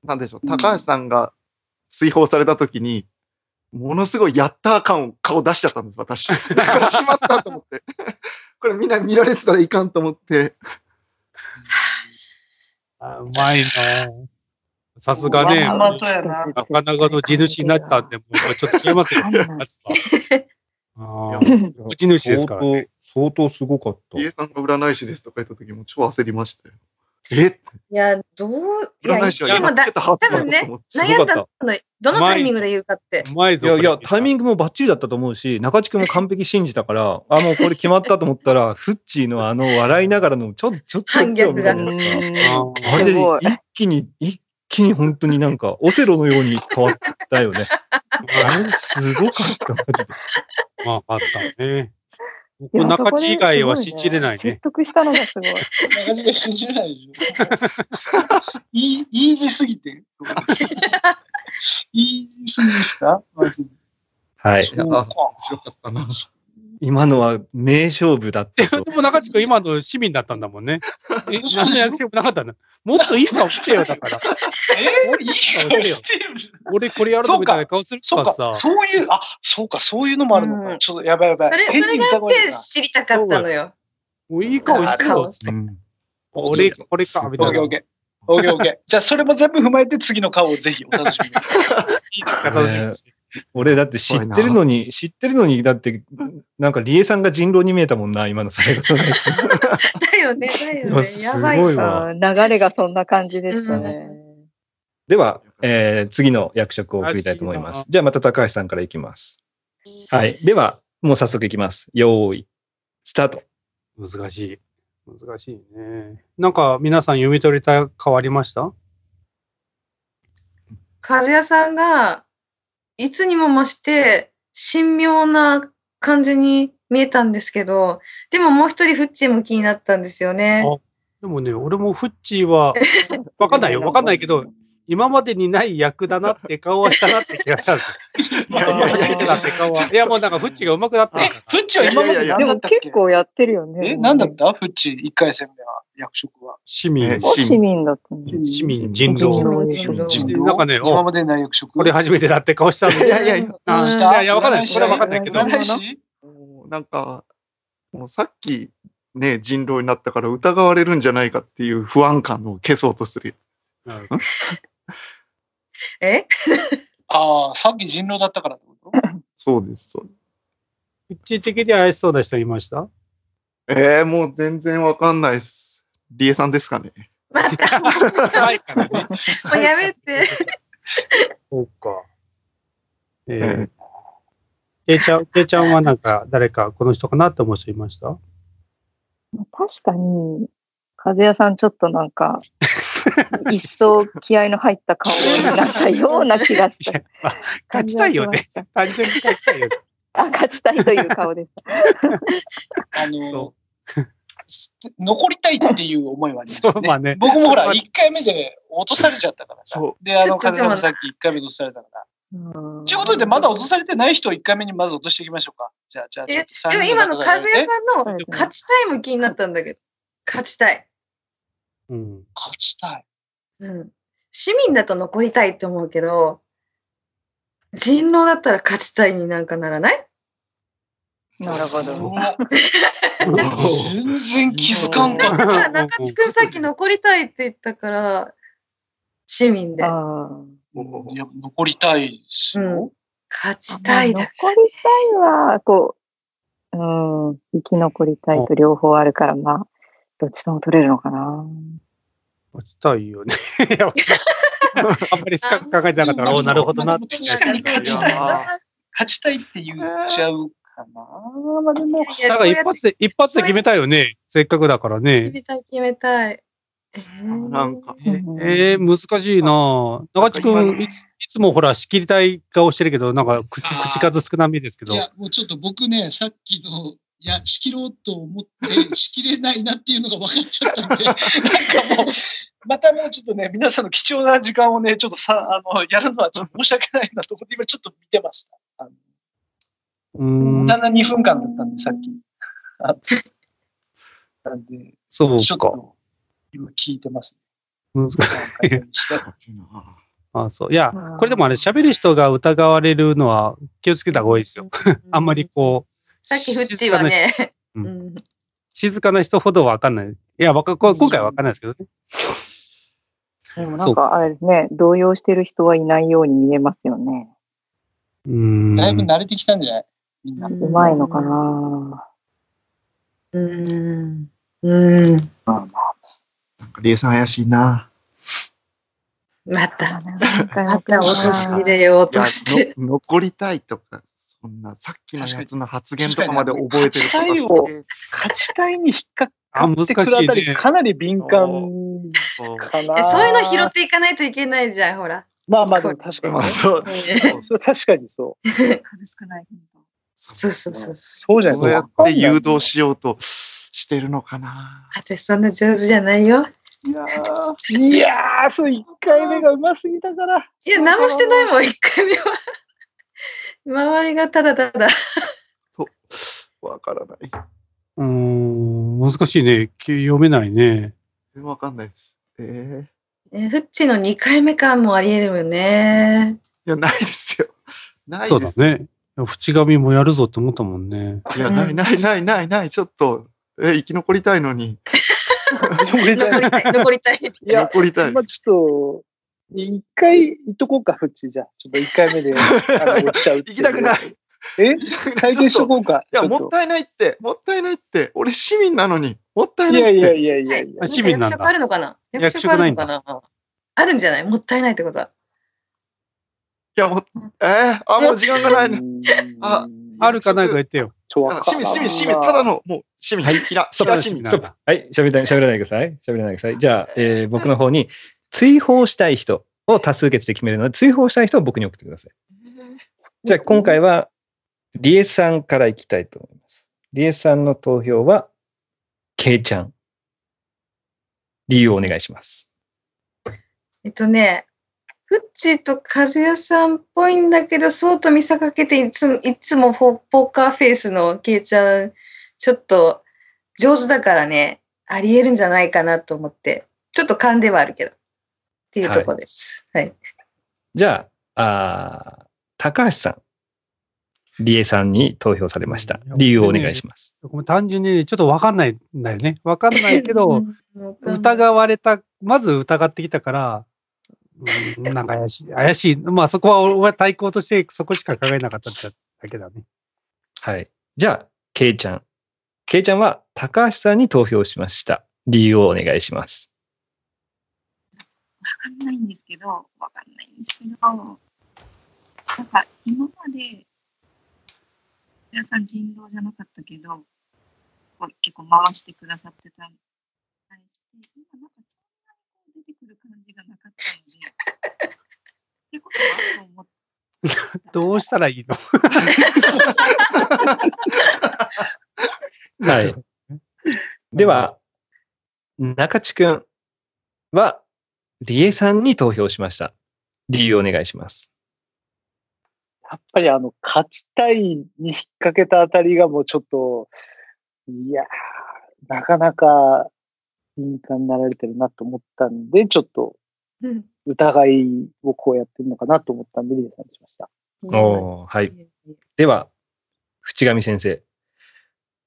なんでしょう、うん高橋さんが追放された時に、ものすごいやったー感を顔出しちゃったんです、私。だからしまったと思って。これみんな見られてたらいかんと思って。あうまいなさすがね、ななかなかの地主になったんで、もうちょっと違いますよ。わかんないやつはあー打ち主ですからね。相当すごかった。家さんが占い師ですとか言った時も超焦りましたよ。え？いや、どう、いや、占い師はでもだ多分ね悩んだの、どのタイミングで言うかって。うまいぞ。いやいや、タイミンングもバッチリだったと思うし、中地君も完璧信じたから、あ、もうこれ決まったと思ったら、フッチーのあの笑いながらのちょ、ちょっと反逆が。あれで一気に、一気に本当になんか、オセロのように変わったよね。あれすごかった、マジで。まあ、あったね。僕、中地以外は信じれない説ね。得したのがすごい。う、マジで信じれないでしょ。いい、イージーすぎて。イージーすぎですか？マジで。はい。そうか。面白かったな。今のは名勝負だったとで。も中地君、今の市民だったんだもんね。え、何の役職なかったんだ。もっといい顔してよ、だから。えー、いい顔してるじゃん。俺これやるのみたいな顔するそうか、からさ。そういう、あ、そうか、そういうのもあるのか。うんちょっとやばいやばい。それ、それがあって知りたかったのよ。もういい顔して顔よ。うん俺、これか、みたいな。いオッケーオッケー。オッケーオッケー。じゃあ、それも全部踏まえて次の顔をぜひお楽しみに。いですか、楽しみにして。俺だって知ってるのに、知ってるのに、だって、なんかリエさんが人狼に見えたもんな、今の最後のやつ。だよね、だよね。いやばい。わ。うん流れがそんな感じでしたね。では、えー次の役職を送りたいと思います。じゃあまた高橋さんからいきます。はい。では、もう早速いきます。よーい、スタート。難しい。難しいね。なんか、皆さん読み取りた変わりました？和也さんが、いつにも増して、神妙な感じに見えたんですけど、でももう一人フッチーも気になったんですよね。でもね、俺もフッチーは、わかんないよ。わかんないけど、今までにない役だなって顔はしたなって気がしたんですよ。いやいやいやって顔は。いや、もうなんかフッチーが上手くなったかな、フッチは今まででも結構やってるよね。え、何だった？フッチ、1回戦目は、役職は。市民え。市民だったね。市民、人人狼。狼人狼人でなんかねお今までにない役職。これ初めてだって顔したの。いやいやいやあした？いやいや、わかんない。これはわかんないけど。なんか、もうさっきね、人狼になったから疑われるんじゃないかっていう不安感を消そうとする。うん？え？ああ、さっき人狼だったからってこと？そうです、そうです。フッチー的に怪しそうな人いました？えー、もう全然わかんないです。リエさんですかね？また、も。うやめて。そうか。えー、えいちゃん、えいちゃんはなんか、誰かこの人かなって思う人いました？確かに、和也さんちょっとなんか、一層気合の入った顔になったような気がした。まあ勝ちたいよね。単純に勝ちたいよね。あ、勝ちたいという顔でした。あのそ、残りたいっていう思いはありますね。まあね。僕もほら、1回目で落とされちゃったからさそ。で、あの、風さんもさっき1回目で落とされたから。うんということで、まだ落とされてない人を1回目にまず落としていきましょうか。じゃあ、じゃあ、でも人今の和也さんの勝ちたいも気になったんだけど、勝ちたい。うん。勝ちたい。うん。市民だと残りたいって思うけど、人狼だったら勝ちたいになんかならない？なるほど。お全然気づかんかった。だから中津くんさっき残りたいって言ったから、市民で。いや、残りたいですよ。勝ちたいだまあ残りたいは、こう、うん、生き残りたいと両方あるから、まあ、どっちとも取れるのかな？勝ちたいよね。あんまり深く考えてなかったから、おなるほどなって。確かに勝ちたいな。勝ちたいって言っちゃうかな。まあでも、だから一発で、一発で決めたいよね。せっかくだから決ね。めたい、決めたい。えーなんかええー、難しいな中地君、いつ、いつもほら、仕切りたい顔してるけど、なんか、口数少なめですけどい。や、もうちょっと僕ね、さっきの、いや、仕切ろうと思って、仕切れないなっていうのが分かっちゃったんで、なんかもう、またもうちょっとね、皆さんの貴重な時間をね、ちょっとさ、あの、やるのはちょっと申し訳ないなと思って、今ちょっと見てました。あのうーん、だんだん2分間だったんで、さっき。あなんで、そうか。ちょっと、今聞いてますうんね。なんかしてあそう。いやう、んこれでもあれ、喋る人が疑われるのは気をつけた方がいいですよ。あんまりこう、さっきフッチーはね、ううんん静かな人ほどわかんない。いや、わかこ今回はわかんないですけどね。でもなんか、あれですね、動揺してる人はいないように見えますよね。うーん。だいぶ慣れてきたんじゃない？みんな。うまいのかな。うん。うん。なんか、リエさん怪しいな。また、なんかまた落とし入れようとして。残りたいとか、そんな、さっきのやつの発言とかまで覚えてるとか確かに勝勝ちたいに引っかあ、か難ってくるあしいね。たりかなり敏感そうかな。えそういうの拾っていかないといけないじゃん、ほら。まあまあでも確かにね。まあそう。そう確かにそう。そうそうそう。そうじゃないそうやって誘導しようとしてるのかな。私そんな上手じゃないよ。いやー、いやーそう、1回目がうますぎたから。いや、何もしてないもん、一回目は。周りがただただ。わからない。うーん、難しいね。き読めないね。わかんないです。えええフッチの2回目感もあり得るよね。いや、ないですよ。ないです。そうだね。縁紙もやるぞって思ったもんね。いや、ないないないないない。ちょっと、え、生き残りたいのに。残りたい残りたい、残りたい。いや、残りたいま。あちょっと、一回言っとこうか、フッチ。じゃあ、ちょっと一回目で、あの、落ちちゃうって行きたくない。いえ？体験しとこうか。や、ちょっともったいないって、もったいないって。俺市民なのに、もったいいないって。やいやいやいやいや。あ市民なんだ役職あるのかな？役役職あるのかな？あるんじゃない？もったいないってことは。いや、もう、えー、あ、もう時間がないの。ああるかないか言ってよ。市民、市民、市民、ただの、もう、市民、はいひら、ストップひら市民。はい、喋らない、喋らないでください。喋らないでください。じゃあ、えー僕の方に、追放したい人を多数決で決めるので、追放したい人を僕に送ってください。じゃあ、今回は、リエさんからいきたいと思います。リエさんの投票は、ケイちゃん。理由をお願いします。えっとね、フッチと和也さんっぽいんだけど、そうと見せかけていつも、いつもポポーカーフェイスのケイちゃん、ちょっと上手だからね、ありえるんじゃないかなと思って、ちょっと勘ではあるけど、っていうところです。はい。じゃあ、あー高橋さん。リエさんに投票されました。理由をお願いします。これ単純にちょっとわかんないんだよね。わかんないけど、うん疑われた、まず疑ってきたから、うんなんか怪しい。怪しい。まあそこは俺は対抗としてそこしか考えなかっただけだね。はい。じゃあ、ケイちゃん。ケイちゃんは高橋さんに投票しました。理由をお願いします。わかんないんですけど、わかんないんですけど、なんか今まで、皆さん人狼じゃなかったけど、こう結構回してくださってたに対して、今なんかそんなにこう出てくる感じがなかったので。ってことはと思って。どうしたらいいの？はい。では、中地くんは、リエさんに投票しました。理由お願いします。やっぱりあの、勝ちたいに引っ掛けたあたりがもうちょっと、いやー、なかなか敏感になられてるなと思ったんで、ちょっとうん疑いをこうやってるのかなと思ったんで、リエさんにしました。おーはい。では、淵上先生、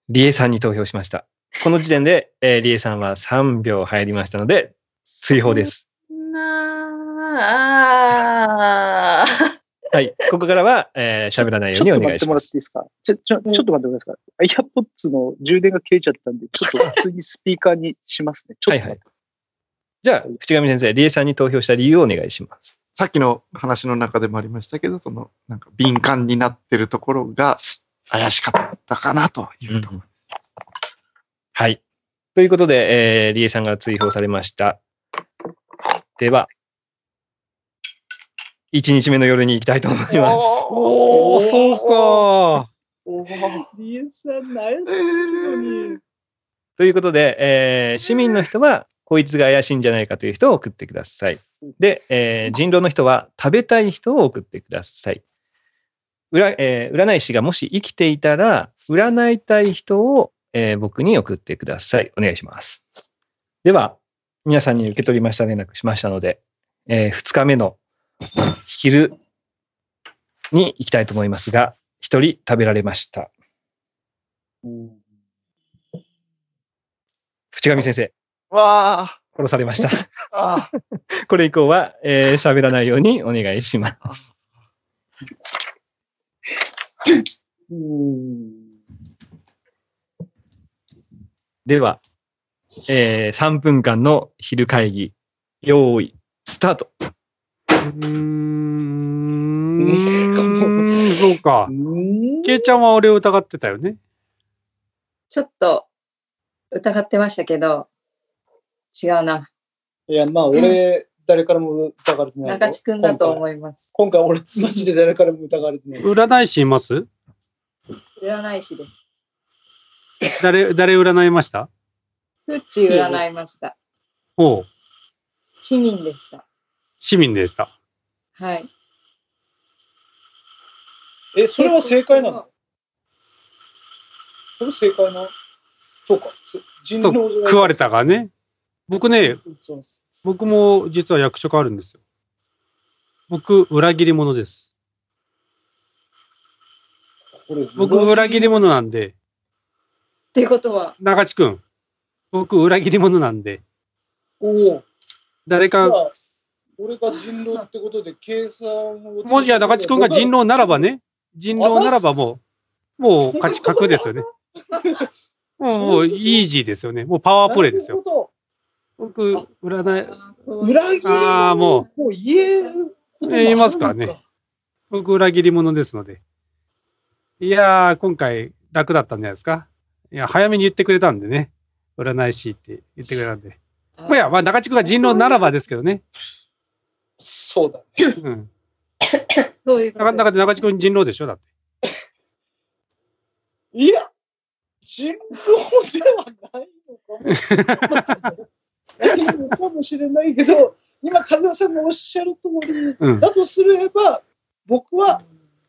リエさんに投票しました。この時点で、えーリエさんは3秒入りましたので、追放です。なあはい。ここからは、えー喋らないよちょうにおっと待ってもらっ願いします。ていいですか？ちょ、ちょ、ちょっと待ってください。イヤポッツの充電が切れちゃったんで、ちょっと普通にスピーカーにしますね。ちょっと待って。じゃあ、淵上先生、リエさんに投票した理由をお願いします。さっきの話の中でもありましたけど、その、なんか敏感になってるところが怪しかったかなというところ。はい。ということで、えー、リエさんが追放されました。では、1日目の夜に行きたいと思います。おお、そうか。ということで、えー市民の人は、こいつが怪しいんじゃないかという人を送ってください。で、えー人狼の人は食べたい人を送ってください。占えー占い師がもし生きていたら、占いたい人を、えー僕に送ってください。お願いします。では、皆さんに受け取りました連絡しましたので、え2日目の昼に行きたいと思いますが、一人食べられました。淵上先生、わ殺されました。あ、あ これ以降は、えー喋らないようにお願いします。うん。では、えー3分間の昼会議、用意、スタート。うーん、そうか。ケイちゃんは俺を疑ってたよね。ちょっと疑ってましたけど、違うな。いや、まあ、俺、誰からも疑われてないよ。中地くんだと思います。今回俺、マジで誰からも疑われてない。占い師います？占い師です。誰、誰占いました？フッチ占いました。おう、市民でした。市民でした。はい。え、それは正解なの？それ正解な？そうか。す人狼食われたがね。僕ね、そう僕も実は役職あるんですよ。僕、裏切り者です。これ僕、裏切り者なんで、っていうことは、中地くん、僕、裏切り者なんで、おお。誰か、俺が人狼ってことで計算を。もしや中地くんが人狼ならば。ね、人狼ならばもう、もう勝ち確ですよね。もう、もう、イージーですよね。もうパワープレイですよ。よ。僕、占い、裏切りあーももう言える言いますからね。僕、裏切り者ですので。いやー、今回、楽だったんじゃないですか。いや、早めに言ってくれたんでね。占い師って言ってくれたんで。まあ、いや、まあ、中地君が人狼ならばですけどね。そうだね。うん。そういうこと？だから、中地君人狼でしょだって。いや、人狼ではないのかも。なかもしれないけど、今、風間さんがおっしゃる通りうん。だとすれば、僕は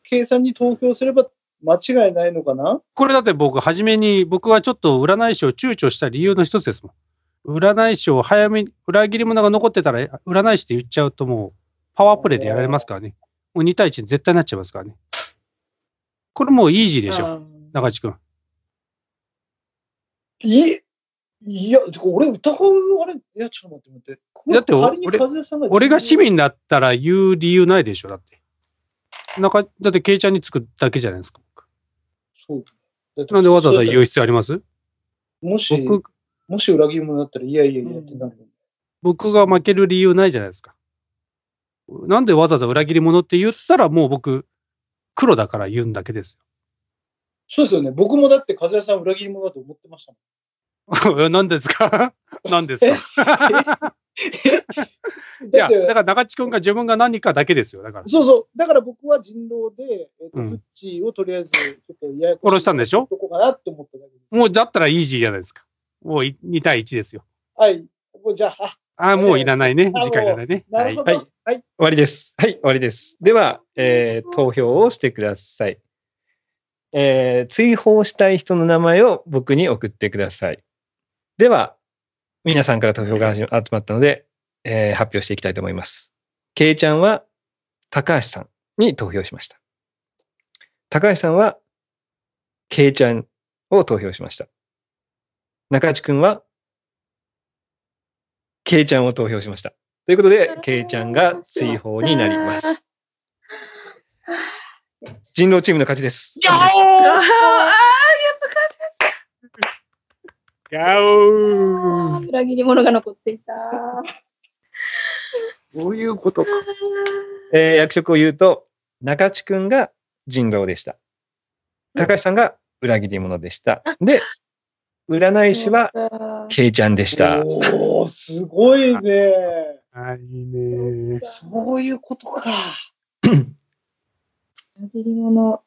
計算に投票すれば間違いないのかな？これだって僕、初めに、僕はちょっと占い師を躊躇した理由の一つですもん。占い師を早めに、裏切り者が残ってたら、占い師って言っちゃうともう、パワープレイでやられますからね。もう2対1に絶対なっちゃいますからね。これもうイージーでしょ、うん中地君。いえ、いや、俺疑う、あれ、いや、ちょっと待って待って。だってお仮に風間さんが俺が市民だったら言う理由ないでしょ、だって。なんか、だって、ケイちゃんにつくだけじゃないですか。なんでわざわざ言う必要あります？もし、僕、もし裏切り者だったら、いやいやいやってなるよね。僕が負ける理由ないじゃないですか。なんでわざわざ裏切り者って言ったら、もう僕、黒だから言うんだけですそうですよね。僕もだって風間さん裏切り者だと思ってましたもん。よ。何ですか？何ですか？いや、だから中地君が自分が何かだけですよ。だから。そうそう。だから僕は人狼で、えっとうんフッチーをとりあえず、ちょっとややこしい殺したんでしょ？どこかなって思っただけです。もうだったらイージーじゃないですか。もうい2対1ですよ。はい。もうじゃあ、ああ、もういらないね。あ時間いらないね。なるほど。ははいい。終わりです。はい、終わりです。では、えー投票をしてください。えー追放したい人の名前を僕に送ってください。では、皆さんから投票が集まったので、えー発表していきたいと思います。けいちゃんは高橋さんに投票しました。高橋さんはけいちゃんを投票しました。中地くんはけいちゃんを投票しました。ということで、けいちゃんが追放になります。人狼チームの勝ちです。ああ、やっやおー裏切り者が残っていた。そういうことか。えー役職を言うと、中地くんが人狼でした。高橋さんが裏切り者でした。で、占い師はけいちゃんでした。おー、すごいね。あ、いいね。そういうことか。裏切り者、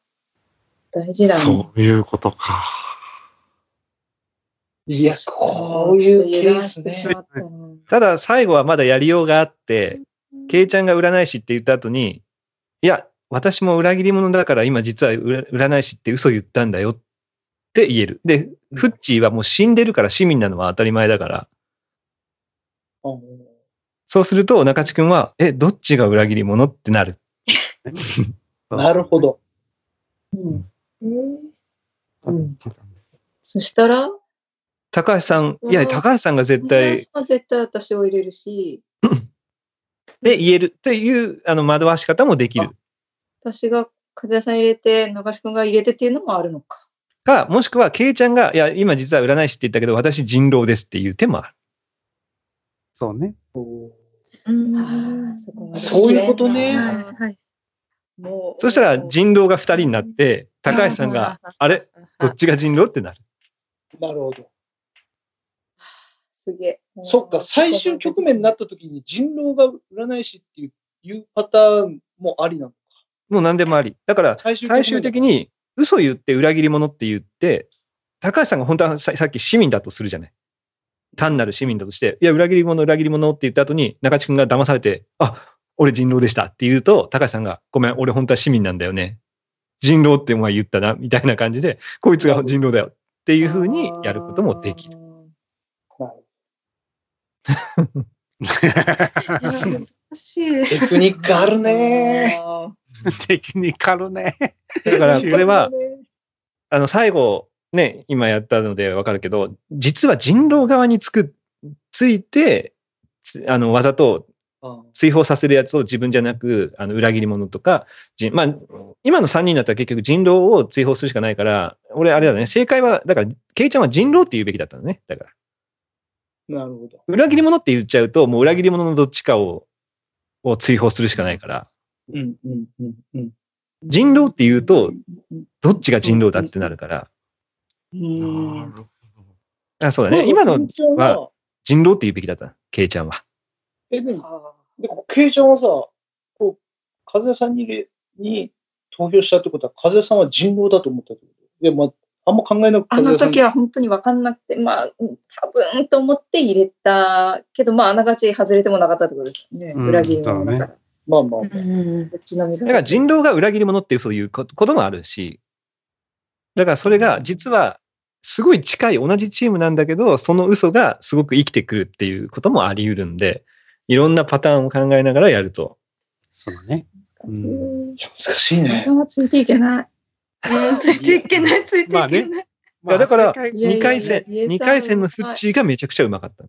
大事だね。そういうことか。いや、こういうケースね。ただ、最後はまだやりようがあって、けいちゃんが占い師って言った後に、いや、私も裏切り者だから今実は占占い師って嘘言ったんだよって言える。で、フッチーはもう死んでるから市民なのは当たり前だから、うん。そうすると中地くんは、え、どっちが裏切り者ってなる。なるほど。うん。えーうん。そしたら、高橋さん、いや、高橋さんが絶対林、は絶対私を入れるし、で言えるという、あの、惑わし方もできる。私が風谷さん入れて、中志くんが入れてっていうのもあるのか。か、もしくは、ケイちゃんが、いや、今実は占い師って言ったけど、私人狼ですっていう手もある。そうね。うんそこまでそういうことねはいはい。もうそしたら人狼が二人になって、高橋さんが、あれ？どっちが人狼ってなる。なるほど。すげえ。そっか、最終局面になった時に人狼が占い師っていういうパターンもありなのか。もう何でもあり。だから、最終的に嘘言って裏切り者って言って、高橋さんが本当はささっき市民だとするじゃない。単なる市民だとして、いや、裏切り者、裏切り者って言った後に、中地君が騙されて、あ、俺人狼でしたって言うと、高橋さんが、ごめん、俺本当は市民なんだよね。人狼ってお前言ったな、みたいな感じで、こいつが人狼だよっていうふうにやることもできる。難しい。テクニックあるね。テクニカルね。だから、これは、あの、最後、ね、今やったのでわかるけど、実は人狼側につく、ついて、つあの、わざと追放させるやつを自分じゃなく、あの、裏切り者とか、じまあ、今の3人だったら結局人狼を追放するしかないから、俺あれだね、正解は、だから、ケイちゃんは人狼って言うべきだったのね。だから。なるほど。裏切り者って言っちゃうと、もう裏切り者のどっちかを、を追放するしかないから、うんうんうんうん。人狼って言うと、どっちが人狼だってなるから、なるほあ、そうだね。今のは人狼って言うべきだった。ケイちゃんは。え、でも、で、ケイちゃんはさ、こう、風谷さんにに投票したってことは、風谷さんは人狼だと思ったってこと？いや、まあ、あんま考えなくあの時は。は本当に分かんなくて、まあ、うん多分と思って入れたけど、まあ、あながち外れてもなかったってことですよね。うん裏切り者だから。まあまあ、うん。こっちの。だから人狼が裏切り者って嘘を言うことこともあるし、だからそれが実はすごい近い同じチームなん。だけど、その嘘がすごく生きてくるっていうこともあり得るん。で、いろん。なパターンを考えながらやると。そうね。難しいね。頭ついていけない。うんついていけない、ついていけない。いやだから正解いやいや2回戦、いや二回戦のフッチーがめちゃくちゃうまかった。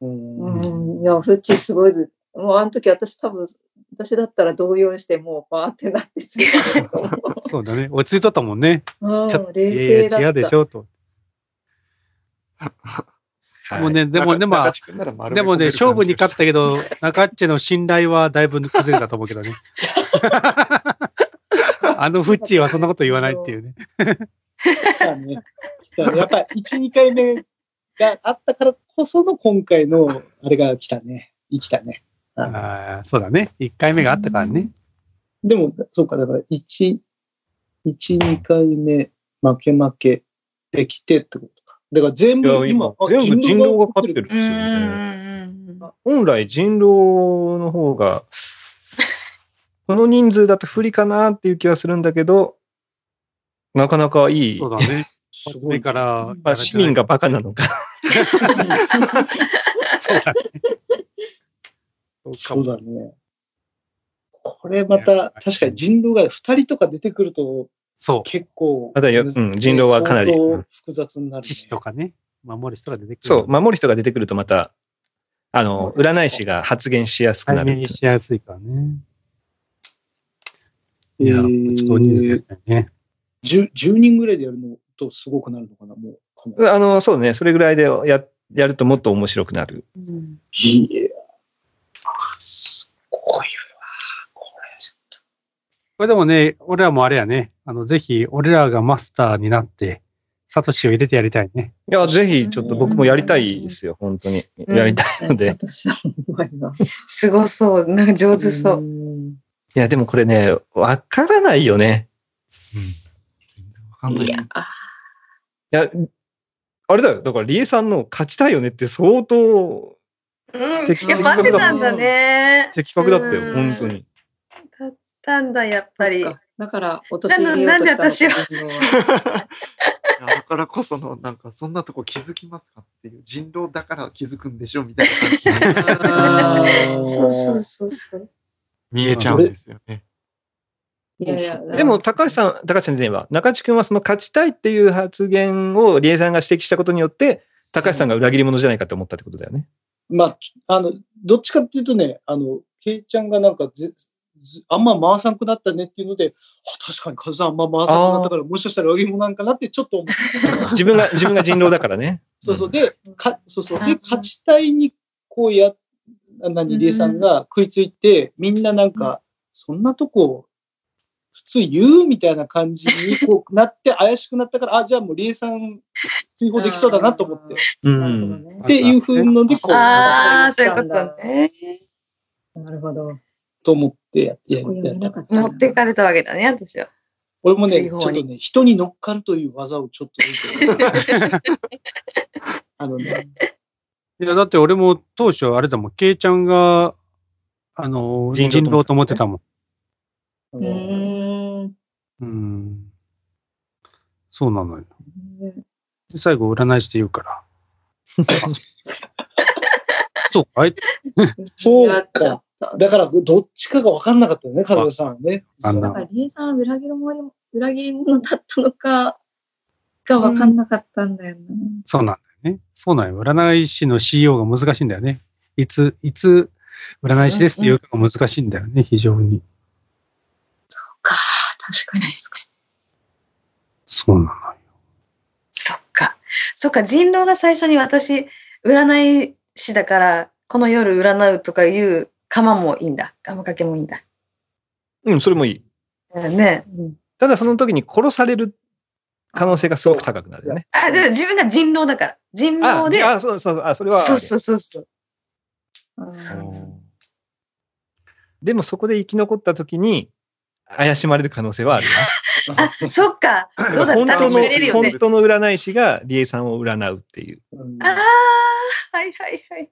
うんうん、いや、フッチすごいず。もうあの時私多分、私だったら動揺してもうバーってなってすそうだね。落ち着いとったもんね。うんちょっと、冷い静だった。やいや違うでしょ、と。もうね、でも、でも、でもね、勝負に勝ったけど、中っちの信頼はだいぶ崩れたと思うけどね。あのフッチーはそんなこと言わないっていうね。来たね。来たね。やっぱり1、2回目があったからこその今回の、あれが来たね。生きたね。ああ、そうだね。1回目があったからね。でも、そうか、だから、1、1、2回目、負け負けできてってことか。だから全部、今、あ全部人狼が勝ってるんうですよね。ん。本来人狼の方が、この人数だと不利かなっていう気はするんだけど、なかなかいい。そうだね。すごい。上から、まあ、市民がバカなのか。そうだね。そうだね。これまた、確かに人狼が2人とか出てくると、そう。結構、まだようん人狼はかなり複雑になる、ね。騎士とかね、守る人が出てくる。そう、守る人が出てくるとまた、あの、占い師が発言しやすくなる。しやすいからね。えいや、ちょっと人数やりたいね。10, 10人ぐらいでやるのとすごくなるのかな、もう。あの、そうね、それぐらいでややるともっと面白くなる。いや、すごいわ。これ、ちょっこれでもね、俺らもあれやね、あの、ぜひ、俺らがマスターになって、サトシを入れてやりたいね。いや、ぜひ、ちょっと僕もやりたいですよ、本当に。やりたいので。サトシさんうまいな。すごそう。なんか上手そう。んいや、でもこれね、わからないよね。わかんないいや、いや、あれだよ。だから、リエさんの勝ちたいよねって相当うん。的いや、待ってたんだね。的確だったよ、うん本当に。だったんだ、やっぱり。だから、落とし入れようとなんでしたの私はだからこその、なんか、そんなとこ気づきますかっていう、人狼だから気づくんでしょみたいな感じ そうそうそうそう。見えちゃうんですよね。いやいや、でも、高橋さん、高橋さんじゃねえわ。中地君はその勝ちたいっていう発言をリエさんが指摘したことによって、高橋さんが裏切り者じゃないかって思ったってことだよね。とまあ、あの、どっちかっていうとね、あの、ケイちゃんがなんかぜ、ずあんま回さんくなったねっていうので、あ確かにカズさんあんま回さんくなったから、もしかしたら裏切り者なんかなってちょっと思った。自分が、自分が人狼だからね。そうそう。で、か、そうそう。でうん、勝ちたいに、こうや、何、リエさんが食いついて、みんななんか、そんなとこ、普通言うみたいな感じにこうなって怪しくなったから、あ、じゃあもうリエさん追放できそうだなと思って。うん。ねっていう風ので、こう、ああ、そういうことね。なるほど。と思ってやって。持ってかれたわけだね、私は。俺もね、ちょっとね、人に乗っかるという技をちょっと見て あのね、いや、だって俺も当初あれだもん、ケイちゃんが、あの、人狼と思ってた人狼と思ってたもん。うーん。うん。そうなのよ。で最後、占い師で言うから。そうかい？そうか。だから、どっちかが分かんなかったよね、風さんはね。あんなだから、リエさんは裏切り者裏切り者だったのか、が分かんなかったんだよな。そうなんだよね。そうなんよ。占い師の CEO が難しいんだよね。いつ、いつ、占い師ですって言うかが難しいんだよね、非常に。か、確かに。そうなのよ。そっか。そっか、人狼が最初に私、占い師だから、この夜占うとかいう釜もいいんだ。釜かけもいいんだ。うん、それもいい。うんね。うんただその時に殺される可能性がすごく高くなるよね。あ、でも自分が人狼だから。人あ狼で。あ、そうそう、あ、それは。そうそうそうそう。でもそこで生き残った時に、怪しまれる可能性はあるあ、そっか。どうだった？本当のら見れる、よね本。当の占い師がリエさんを占うっていう。うんああ、はいはいはい。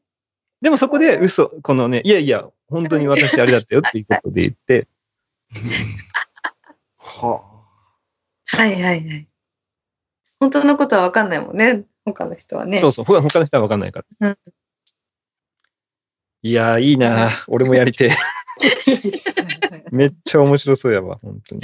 でもそこで嘘、このね、いやいや、本当に私あれだったよっていうことで言って、ははいはいはい。本当のことは分かんないもんね。他の人はね。そうそう、ほ他の人は分かんないから。うんいやー、いいなー俺もやりてえ。めっちゃ面白そうやわ、本当に。